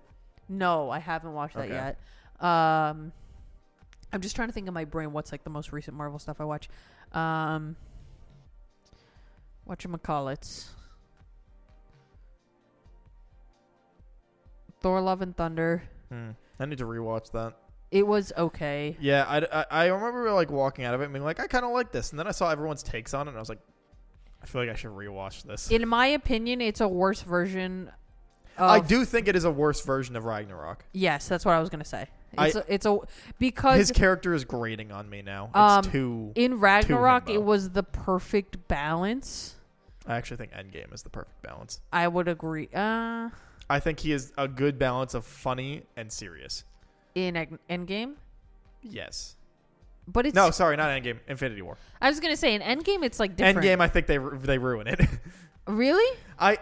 [SPEAKER 2] No, I haven't watched that
[SPEAKER 1] Okay.
[SPEAKER 2] yet. Um, I'm just trying to think in my brain what's like the most recent Marvel stuff I watch. Um, whatchamacallits. Thor: Love and Thunder.
[SPEAKER 1] Hmm. I need to rewatch that.
[SPEAKER 2] It was okay.
[SPEAKER 1] Yeah, I, I, I remember like walking out of it and being like, I kind of like this, and then I saw everyone's takes on it, and I was like, I feel like I should rewatch this.
[SPEAKER 2] In my opinion, it's a worse version.
[SPEAKER 1] I do think it is a worse version of Ragnarok.
[SPEAKER 2] Yes, that's what I was gonna say. It's a, it's a because
[SPEAKER 1] His character is grating on me now. It's
[SPEAKER 2] Um,
[SPEAKER 1] too.
[SPEAKER 2] in Ragnarok it was the perfect balance.
[SPEAKER 1] I actually think Endgame is the perfect balance.
[SPEAKER 2] I would agree. Uh,
[SPEAKER 1] I think he is a good balance of funny and serious.
[SPEAKER 2] In Endgame,
[SPEAKER 1] Yes.
[SPEAKER 2] but it's
[SPEAKER 1] No, sorry, not Endgame. Infinity War.
[SPEAKER 2] I was gonna say in Endgame it's like different.
[SPEAKER 1] Endgame, I think they ru- they ruin it.
[SPEAKER 2] really?
[SPEAKER 1] I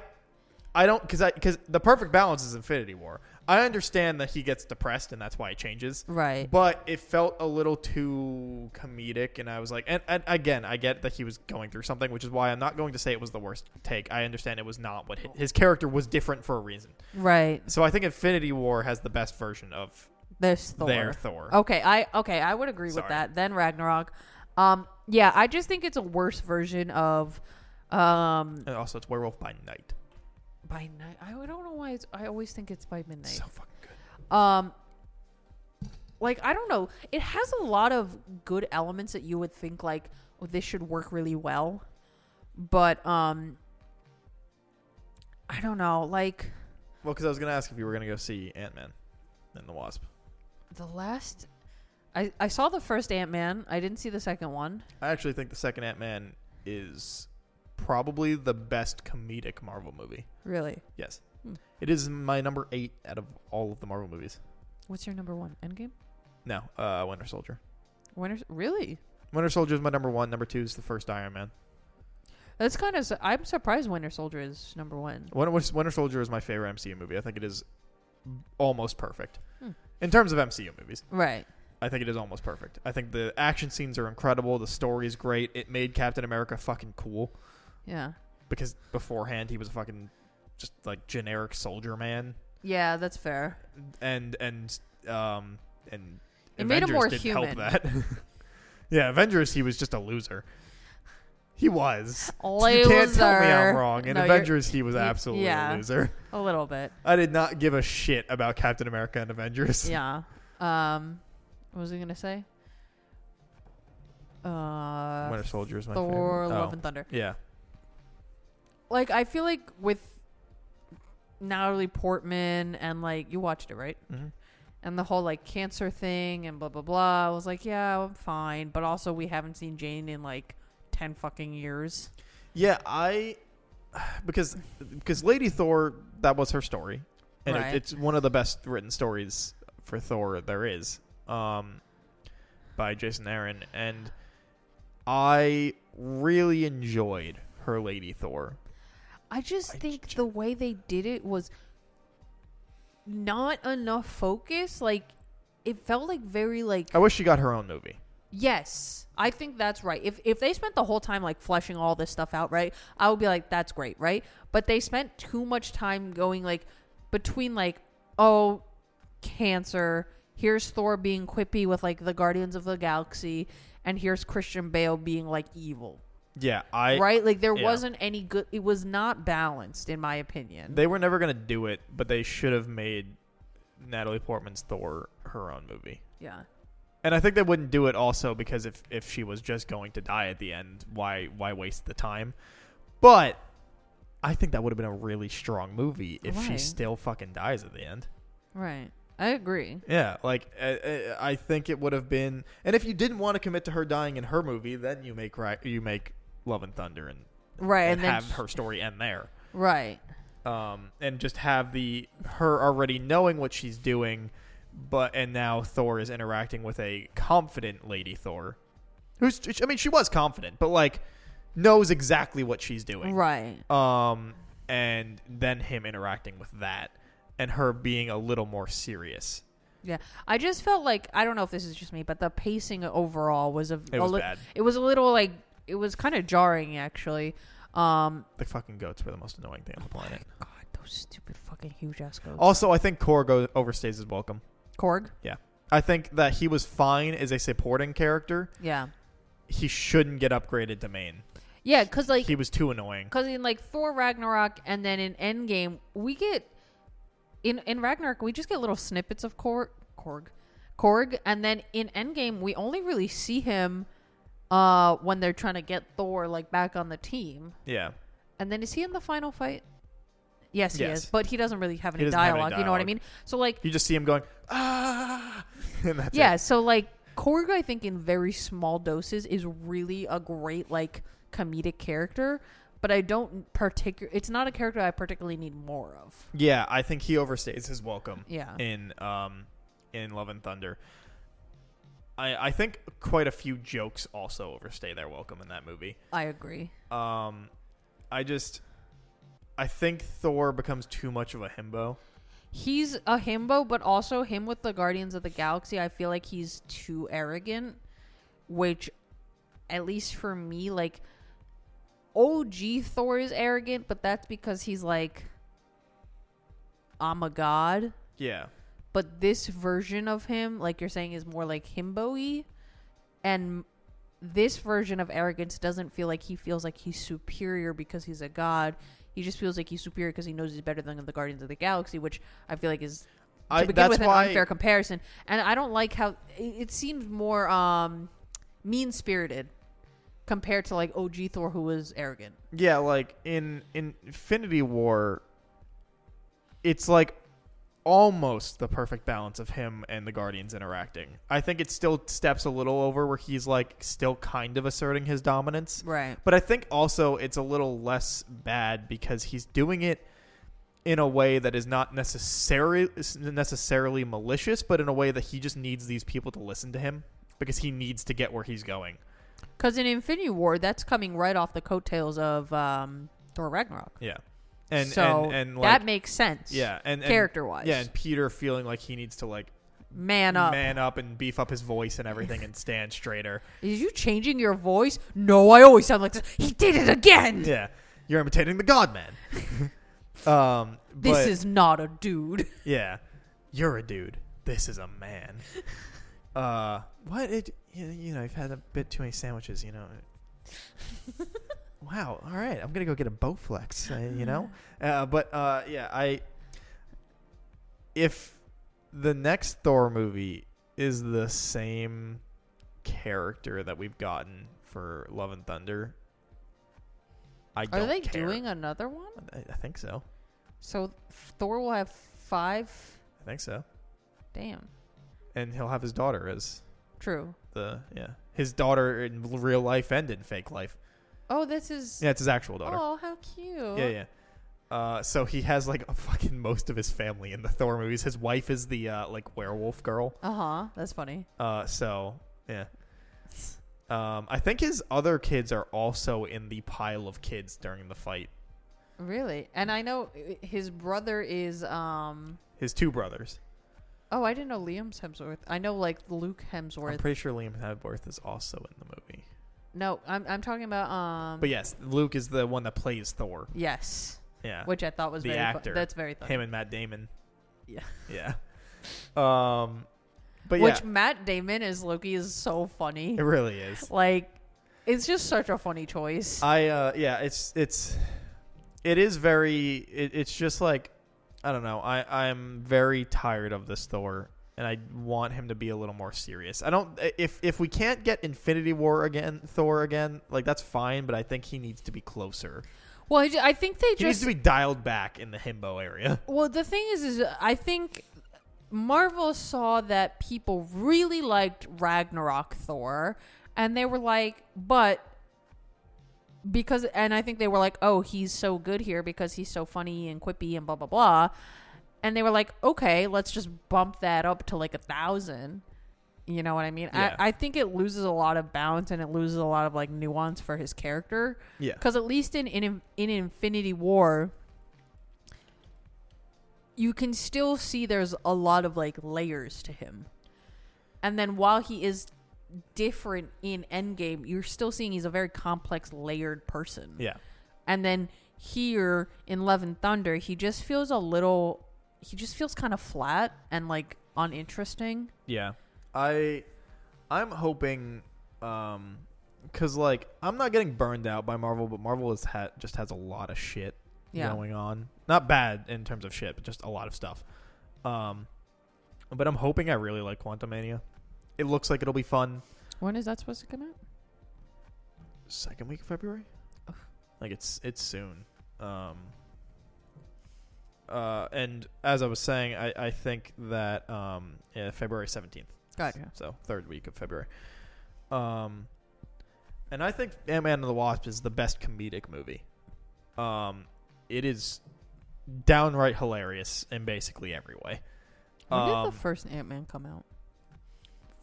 [SPEAKER 1] I don't because I because the perfect balance is Infinity War. I understand that he gets depressed and that's why it changes.
[SPEAKER 2] Right.
[SPEAKER 1] But it felt a little too comedic, and I was like, and, and again, I get that he was going through something, which is why I'm not going to say it was the worst take. I understand it was not what his, his character was different for a reason.
[SPEAKER 2] Right.
[SPEAKER 1] So I think Infinity War has the best version of
[SPEAKER 2] There's Thor.
[SPEAKER 1] their Thor.
[SPEAKER 2] Okay, I okay, I would agree with that. Then Ragnarok. Um yeah, I just think it's a worse version of um
[SPEAKER 1] And also, it's Werewolf by Night.
[SPEAKER 2] by night. I don't know why it's I always think it's by midnight.
[SPEAKER 1] So fucking good.
[SPEAKER 2] um like I don't know. It has a lot of good elements that you would think like oh, this should work really well. But um I don't know, like
[SPEAKER 1] Well, because I was gonna ask if you were gonna go see Ant Man and the Wasp.
[SPEAKER 2] The last I I saw the first Ant-Man. I didn't see the second one.
[SPEAKER 1] I actually think the second Ant Man is probably the best comedic Marvel movie.
[SPEAKER 2] Really?
[SPEAKER 1] Yes,
[SPEAKER 2] Hmm.
[SPEAKER 1] it is my number eight out of all of the Marvel movies.
[SPEAKER 2] What's your number 1? Endgame?
[SPEAKER 1] No, uh, Winter Soldier.
[SPEAKER 2] Winter Really?
[SPEAKER 1] Winter Soldier is my number one. Number two is the first Iron Man.
[SPEAKER 2] That's kind of. I'm surprised Winter Soldier is number one.
[SPEAKER 1] Winter, Winter Soldier is my favorite MCU movie. I think it is almost perfect
[SPEAKER 2] Hmm.
[SPEAKER 1] In terms of MCU movies.
[SPEAKER 2] Right.
[SPEAKER 1] I think it is almost perfect. I think the action scenes are incredible. The story is great. It made Captain America fucking cool
[SPEAKER 2] Yeah.
[SPEAKER 1] because beforehand he was a fucking just like generic soldier man,
[SPEAKER 2] Yeah, that's fair.
[SPEAKER 1] and and um and
[SPEAKER 2] It made him
[SPEAKER 1] Avengers
[SPEAKER 2] more
[SPEAKER 1] didn't
[SPEAKER 2] human.
[SPEAKER 1] help that. yeah, Avengers he was just a loser. He was.
[SPEAKER 2] Loser.
[SPEAKER 1] You can't tell me I'm wrong. In
[SPEAKER 2] No,
[SPEAKER 1] Avengers, he was absolutely
[SPEAKER 2] yeah.
[SPEAKER 1] a loser.
[SPEAKER 2] A little bit.
[SPEAKER 1] I did not give a shit about Captain America and Avengers.
[SPEAKER 2] Yeah. Um, what was I gonna say? Uh,
[SPEAKER 1] Winter Soldier is my
[SPEAKER 2] Thor:
[SPEAKER 1] favorite.
[SPEAKER 2] Love
[SPEAKER 1] Oh,
[SPEAKER 2] and Thunder.
[SPEAKER 1] Yeah.
[SPEAKER 2] Like I feel like with Natalie Portman and like you watched it right,
[SPEAKER 1] hmm
[SPEAKER 2] and the whole like cancer thing and blah blah blah. I was like, yeah, I'm fine, but also we haven't seen Jane in like ten fucking years.
[SPEAKER 1] Yeah, I because because Lady Thor that was her story, and
[SPEAKER 2] Right.
[SPEAKER 1] it, it's one of the best written stories for Thor there is, um, by Jason Aaron, and I really enjoyed her Lady Thor.
[SPEAKER 2] I just
[SPEAKER 1] I
[SPEAKER 2] think
[SPEAKER 1] j-
[SPEAKER 2] the way they did it was not enough focus. Like it felt like very like
[SPEAKER 1] I wish she got her own movie.
[SPEAKER 2] Yes. I think that's right. If if they spent the whole time like fleshing all this stuff out, right? I would be like that's great, right? But they spent too much time going like between like oh cancer, here's Thor being quippy with like the Guardians of the Galaxy and here's Christian Bale being like evil.
[SPEAKER 1] Yeah, I
[SPEAKER 2] right? Like there
[SPEAKER 1] yeah.
[SPEAKER 2] wasn't any good it was not balanced in my opinion.
[SPEAKER 1] They were never gonna do it, but they should have made Natalie Portman's Thor her own movie.
[SPEAKER 2] yeah.
[SPEAKER 1] And I think they wouldn't do it also because if if she was just going to die at the end, why why waste the time? But I think that would have been a really strong movie if she
[SPEAKER 2] Right.
[SPEAKER 1] still fucking dies at the end.
[SPEAKER 2] Right. I agree.
[SPEAKER 1] Yeah, like uh, uh, I think it would have been. And if you didn't want to commit to her dying in her movie, then you make Ra- you make Love and Thunder and
[SPEAKER 2] Right,
[SPEAKER 1] and,
[SPEAKER 2] and then
[SPEAKER 1] have her story end there.
[SPEAKER 2] Right.
[SPEAKER 1] um, and just have the her already knowing what she's doing, but and now Thor is interacting with a confident Lady Thor, who's I mean she was confident, but like knows exactly what she's doing.
[SPEAKER 2] Right.
[SPEAKER 1] Um, and then him interacting with that, and her being a little more serious.
[SPEAKER 2] Yeah. I just felt like I don't know if this is just me, but the pacing overall was a,
[SPEAKER 1] It
[SPEAKER 2] a
[SPEAKER 1] was
[SPEAKER 2] li-
[SPEAKER 1] bad.
[SPEAKER 2] It was a little like it was kind of jarring actually. Um
[SPEAKER 1] The fucking goats were the most annoying thing on the planet.
[SPEAKER 2] God, those stupid fucking huge ass goats.
[SPEAKER 1] Also, I think Korg overstays his welcome.
[SPEAKER 2] Korg?
[SPEAKER 1] Yeah, I think that he was fine as a supporting character.
[SPEAKER 2] Yeah.
[SPEAKER 1] He shouldn't get upgraded to main.
[SPEAKER 2] Yeah, cuz like
[SPEAKER 1] he was too annoying.
[SPEAKER 2] Because in like Thor Ragnarok and then in Endgame, we get in in Ragnarok we just get little snippets of Korg, Korg, Korg, and then in Endgame we only really see him uh when they're trying to get Thor like back on the team.
[SPEAKER 1] Yeah.
[SPEAKER 2] And then is he in the final fight? Yes, he is, but he doesn't really have
[SPEAKER 1] He
[SPEAKER 2] any
[SPEAKER 1] doesn't have any
[SPEAKER 2] dialogue, You know what I
[SPEAKER 1] dialogue.
[SPEAKER 2] mean? So like,
[SPEAKER 1] You just see him going ah, and that's
[SPEAKER 2] yeah.
[SPEAKER 1] it.
[SPEAKER 2] So like, Korg, I think in very small doses is really a great like comedic character, but I don't particular. It's not a character I particularly need more of.
[SPEAKER 1] Yeah, I think he overstays his welcome
[SPEAKER 2] Yeah.
[SPEAKER 1] in um in Love and Thunder. I I think quite a few jokes also overstay their welcome in that movie.
[SPEAKER 2] I agree.
[SPEAKER 1] Um, I just I think Thor becomes too much of a himbo.
[SPEAKER 2] He's a himbo, but also him with the Guardians of the Galaxy. I feel like he's too arrogant, which, at least for me, like OG Thor is arrogant, but that's because he's like, I'm a god.
[SPEAKER 1] Yeah.
[SPEAKER 2] But this version of him, like you're saying, is more like himbo-y, and this version of arrogance doesn't feel like he feels like he's superior because he's a god. He just feels like he's superior because he knows he's better than the Guardians of the Galaxy, which I feel like is to
[SPEAKER 1] I,
[SPEAKER 2] begin
[SPEAKER 1] that's
[SPEAKER 2] with an unfair comparison. And I don't like how it, it seems more um, mean spirited compared to like OG Thor, who was arrogant.
[SPEAKER 1] Yeah, like in in Infinity War, it's like almost the perfect balance of him and the Guardians interacting. I think it still steps a little over where he's like still kind of asserting his dominance.
[SPEAKER 2] Right.
[SPEAKER 1] But I think also it's a little less bad because he's doing it in a way that is not necessarily necessarily malicious, but in a way that he just needs these people to listen to him because he needs to get where he's going.
[SPEAKER 2] Because in Infinity War, that's coming right off the coattails of um, Thor Ragnarok.
[SPEAKER 1] Yeah. And
[SPEAKER 2] so
[SPEAKER 1] and, and like
[SPEAKER 2] that makes sense.
[SPEAKER 1] yeah, and, and
[SPEAKER 2] character-wise.
[SPEAKER 1] Yeah, and Peter feeling like he needs to like
[SPEAKER 2] Man up.
[SPEAKER 1] man up and beef up his voice and everything and stand straighter.
[SPEAKER 2] Is you changing your voice? No, I always sound like this. He did it again.
[SPEAKER 1] Yeah. You're imitating the God Man. um
[SPEAKER 2] This is not a dude.
[SPEAKER 1] Yeah. You're a dude. This is a man. uh what it you you know, you've had a bit too many sandwiches, you know. Wow. All right. I'm to go get a Bowflex, uh, you know? Uh, but uh yeah, I if the next Thor movie is the same character that we've gotten for Love and Thunder, I
[SPEAKER 2] Are they
[SPEAKER 1] care.
[SPEAKER 2] doing another one?
[SPEAKER 1] I, I think so.
[SPEAKER 2] So Thor will have five.
[SPEAKER 1] I think so.
[SPEAKER 2] Damn.
[SPEAKER 1] And he'll have his daughter as
[SPEAKER 2] True.
[SPEAKER 1] the yeah his daughter in real life and in fake life.
[SPEAKER 2] Oh, this is.
[SPEAKER 1] Yeah, it's his actual daughter.
[SPEAKER 2] Oh, how cute.
[SPEAKER 1] Yeah, yeah. Uh, so he has like a fucking most of his family in the Thor movies. His wife is the uh, like werewolf girl.
[SPEAKER 2] Uh huh. That's funny.
[SPEAKER 1] Uh, so yeah. Um, I think his other kids are also in the pile of kids during the fight.
[SPEAKER 2] Really? And I know his brother is. um
[SPEAKER 1] His two brothers.
[SPEAKER 2] Oh, I didn't know Liam Hemsworth. I know like Luke Hemsworth.
[SPEAKER 1] I'm pretty sure Liam Hemsworth is also in the movie.
[SPEAKER 2] No, I'm I'm talking about um.
[SPEAKER 1] But yes, Luke is the one that plays Thor.
[SPEAKER 2] yes,
[SPEAKER 1] Yeah.
[SPEAKER 2] which I thought was
[SPEAKER 1] The
[SPEAKER 2] very.
[SPEAKER 1] actor.
[SPEAKER 2] that's very funny.
[SPEAKER 1] Him and Matt Damon.
[SPEAKER 2] Yeah.
[SPEAKER 1] Yeah. Um, but
[SPEAKER 2] Which
[SPEAKER 1] yeah,
[SPEAKER 2] Matt Damon as Loki is so funny.
[SPEAKER 1] it really is.
[SPEAKER 2] Like, it's just such a funny choice.
[SPEAKER 1] I uh yeah, it's it's it is very it, it's just like I don't know. I I'm very tired of this Thor and I want him to be a little more serious. I don't if if we can't get Infinity War again Thor again, like that's fine, but I think he needs to be closer.
[SPEAKER 2] well, I, I think they
[SPEAKER 1] He needs to be dialed back in the himbo area.
[SPEAKER 2] well, the thing is, is I think Marvel saw that people really liked Ragnarok Thor, and they were like, but because, and I think they were like, oh, he's so good here because he's so funny and quippy and blah blah blah, and they were like, okay, let's just bump that up to like a thousand. You know what I mean?
[SPEAKER 1] Yeah.
[SPEAKER 2] I, I think it loses a lot of balance and it loses a lot of like nuance for his character.
[SPEAKER 1] Yeah.
[SPEAKER 2] Because at least in, in in Infinity War, you can still see there's a lot of like layers to him. And then while he is different in Endgame, you're still seeing he's a very complex, layered person.
[SPEAKER 1] Yeah.
[SPEAKER 2] And then here in Love and Thunder, he just feels a little. He just feels kind of flat and like uninteresting.
[SPEAKER 1] Yeah. I I'm hoping um cuz like I'm not getting burned out by Marvel, but Marvel has had just has a lot of shit
[SPEAKER 2] Yeah.
[SPEAKER 1] going on. Not bad in terms of shit, but just a lot of stuff. Um but I'm hoping I really like Quantumania. It looks like it'll be fun.
[SPEAKER 2] When is that supposed to come out?
[SPEAKER 1] Second week of February? Like it's it's soon. Um uh, and as I was saying, I, I think that um, yeah, February seventeenth.
[SPEAKER 2] Gotcha.
[SPEAKER 1] So third week of February. Um, and I think Ant Man and the Wasp is the best comedic movie. Um, it is downright hilarious in basically every way.
[SPEAKER 2] When did
[SPEAKER 1] Um,
[SPEAKER 2] the first Ant Man come out?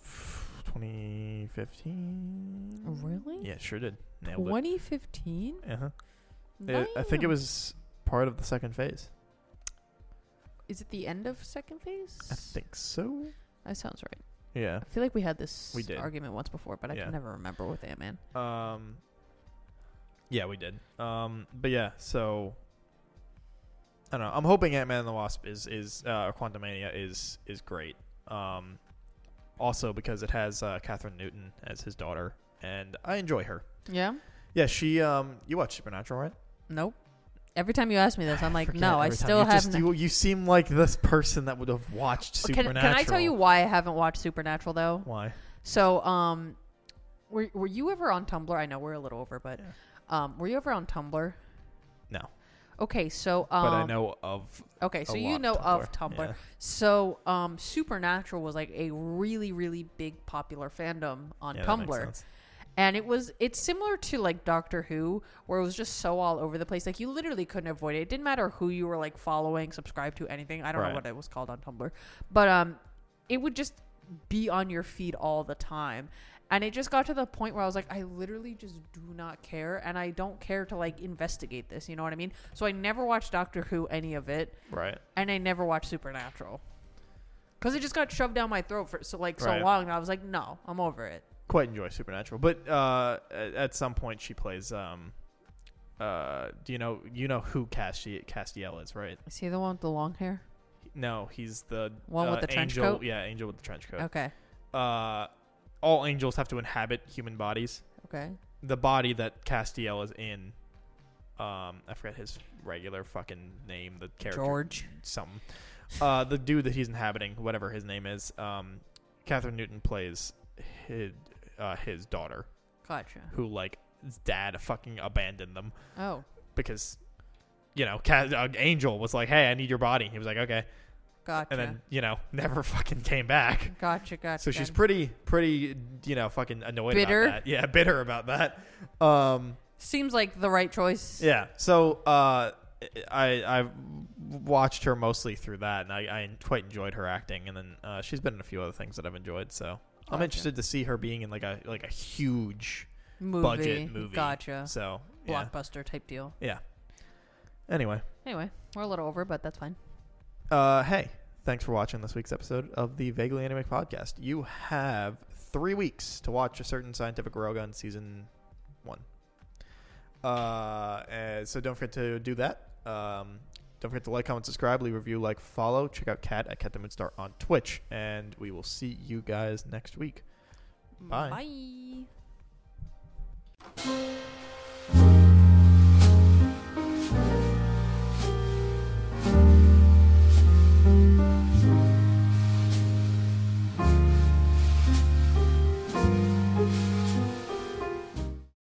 [SPEAKER 1] 2015.
[SPEAKER 2] Really?
[SPEAKER 1] Yeah, sure did. Nailed it.
[SPEAKER 2] 2015.
[SPEAKER 1] Uh-huh. I think it was part of the second phase.
[SPEAKER 2] Is it the end of second phase?
[SPEAKER 1] I think so.
[SPEAKER 2] That sounds right.
[SPEAKER 1] Yeah.
[SPEAKER 2] I feel like we had this
[SPEAKER 1] We did.
[SPEAKER 2] argument once before, but I
[SPEAKER 1] Yeah.
[SPEAKER 2] can never remember with Ant Man.
[SPEAKER 1] Um. Yeah, we did. Um, but yeah, so I don't know. I'm hoping Ant Man and the Wasp is is uh, Quantumania is is great. Um, also because it has uh, Kathryn Newton as his daughter, and I enjoy her.
[SPEAKER 2] Yeah.
[SPEAKER 1] Yeah, she. Um, you watch Supernatural, right?
[SPEAKER 2] Nope. Every time you ask me this, I'm like, no, I still have.
[SPEAKER 1] Just,
[SPEAKER 2] no-
[SPEAKER 1] you, you seem like this person that would have watched
[SPEAKER 2] can,
[SPEAKER 1] Supernatural.
[SPEAKER 2] can I tell you why I haven't watched Supernatural though?
[SPEAKER 1] why?
[SPEAKER 2] So, um, were were you ever on Tumblr? I know we're a little over, but um, were you ever on Tumblr?
[SPEAKER 1] No,
[SPEAKER 2] Okay, so um,
[SPEAKER 1] but I know of.
[SPEAKER 2] Okay, so you know of
[SPEAKER 1] Tumblr,
[SPEAKER 2] Tumblr.
[SPEAKER 1] yeah.
[SPEAKER 2] So, um, Supernatural was like a really, really big popular fandom on
[SPEAKER 1] Yeah, that makes
[SPEAKER 2] Tumblr,
[SPEAKER 1] sense.
[SPEAKER 2] And it was it's similar to like Doctor Who, where it was just so all over the place. Like you literally couldn't avoid it. It didn't matter who you were like following, subscribe to, anything. I don't
[SPEAKER 1] Right.
[SPEAKER 2] know what it was called on Tumblr, but um, it would just be on your feed all the time. And it just got to the point where I was like, I literally just do not care, and I don't care to like investigate this. You know what I mean? So I never watched Doctor Who, any of it
[SPEAKER 1] Right.
[SPEAKER 2] and I never watched Supernatural because it just got shoved down my throat for so like so long. And I was like, no, I'm over it.
[SPEAKER 1] Quite enjoy Supernatural, but uh, at, some point she plays. Um, uh, do you know you know who Castiel, Castiel is, right?
[SPEAKER 2] Is he the one with the long hair?
[SPEAKER 1] No, he's the
[SPEAKER 2] One with
[SPEAKER 1] uh,
[SPEAKER 2] the trench
[SPEAKER 1] angel.
[SPEAKER 2] coat?
[SPEAKER 1] Yeah, angel with the trench coat.
[SPEAKER 2] Okay,
[SPEAKER 1] Uh, all angels have to inhabit human bodies.
[SPEAKER 2] okay.
[SPEAKER 1] The body that Castiel is in, um, I forget his regular fucking name. The character
[SPEAKER 2] George.
[SPEAKER 1] something. Uh, the dude that he's inhabiting, whatever his name is, um, Kathryn Newton plays his uh, his daughter,
[SPEAKER 2] Gotcha.
[SPEAKER 1] who like his dad fucking abandoned them
[SPEAKER 2] Oh,
[SPEAKER 1] because you know Ca- uh, Angel was like, "Hey, I need your body." He was like, "Okay,"
[SPEAKER 2] gotcha.
[SPEAKER 1] and then you know never fucking came back.
[SPEAKER 2] gotcha. Gotcha.
[SPEAKER 1] So she's pretty pretty you know fucking annoyed
[SPEAKER 2] Bitter?
[SPEAKER 1] about that. Yeah, bitter about that. Um,
[SPEAKER 2] seems like the right choice.
[SPEAKER 1] yeah. So uh, I I watched her mostly through that, and I, I quite enjoyed her acting. And then uh, she's been in a few other things that I've enjoyed. So I'm
[SPEAKER 2] Gotcha.
[SPEAKER 1] interested to see her being in like a like a huge
[SPEAKER 2] Movie.
[SPEAKER 1] budget movie.
[SPEAKER 2] Gotcha.
[SPEAKER 1] So yeah,
[SPEAKER 2] Blockbuster type deal.
[SPEAKER 1] yeah. Anyway,
[SPEAKER 2] Anyway, we're a little over, but that's fine.
[SPEAKER 1] uh, hey, thanks for watching this week's episode of the Vaguely Anime Podcast. You have three weeks to watch a certain scientific Railgun season one. Uh, and so don't forget to do that. Um, don't forget to like, comment, subscribe, leave a review, like, follow. Check out Cat at Cat the Moodstar on Twitch, and we will see you guys next week. Bye.
[SPEAKER 2] Bye.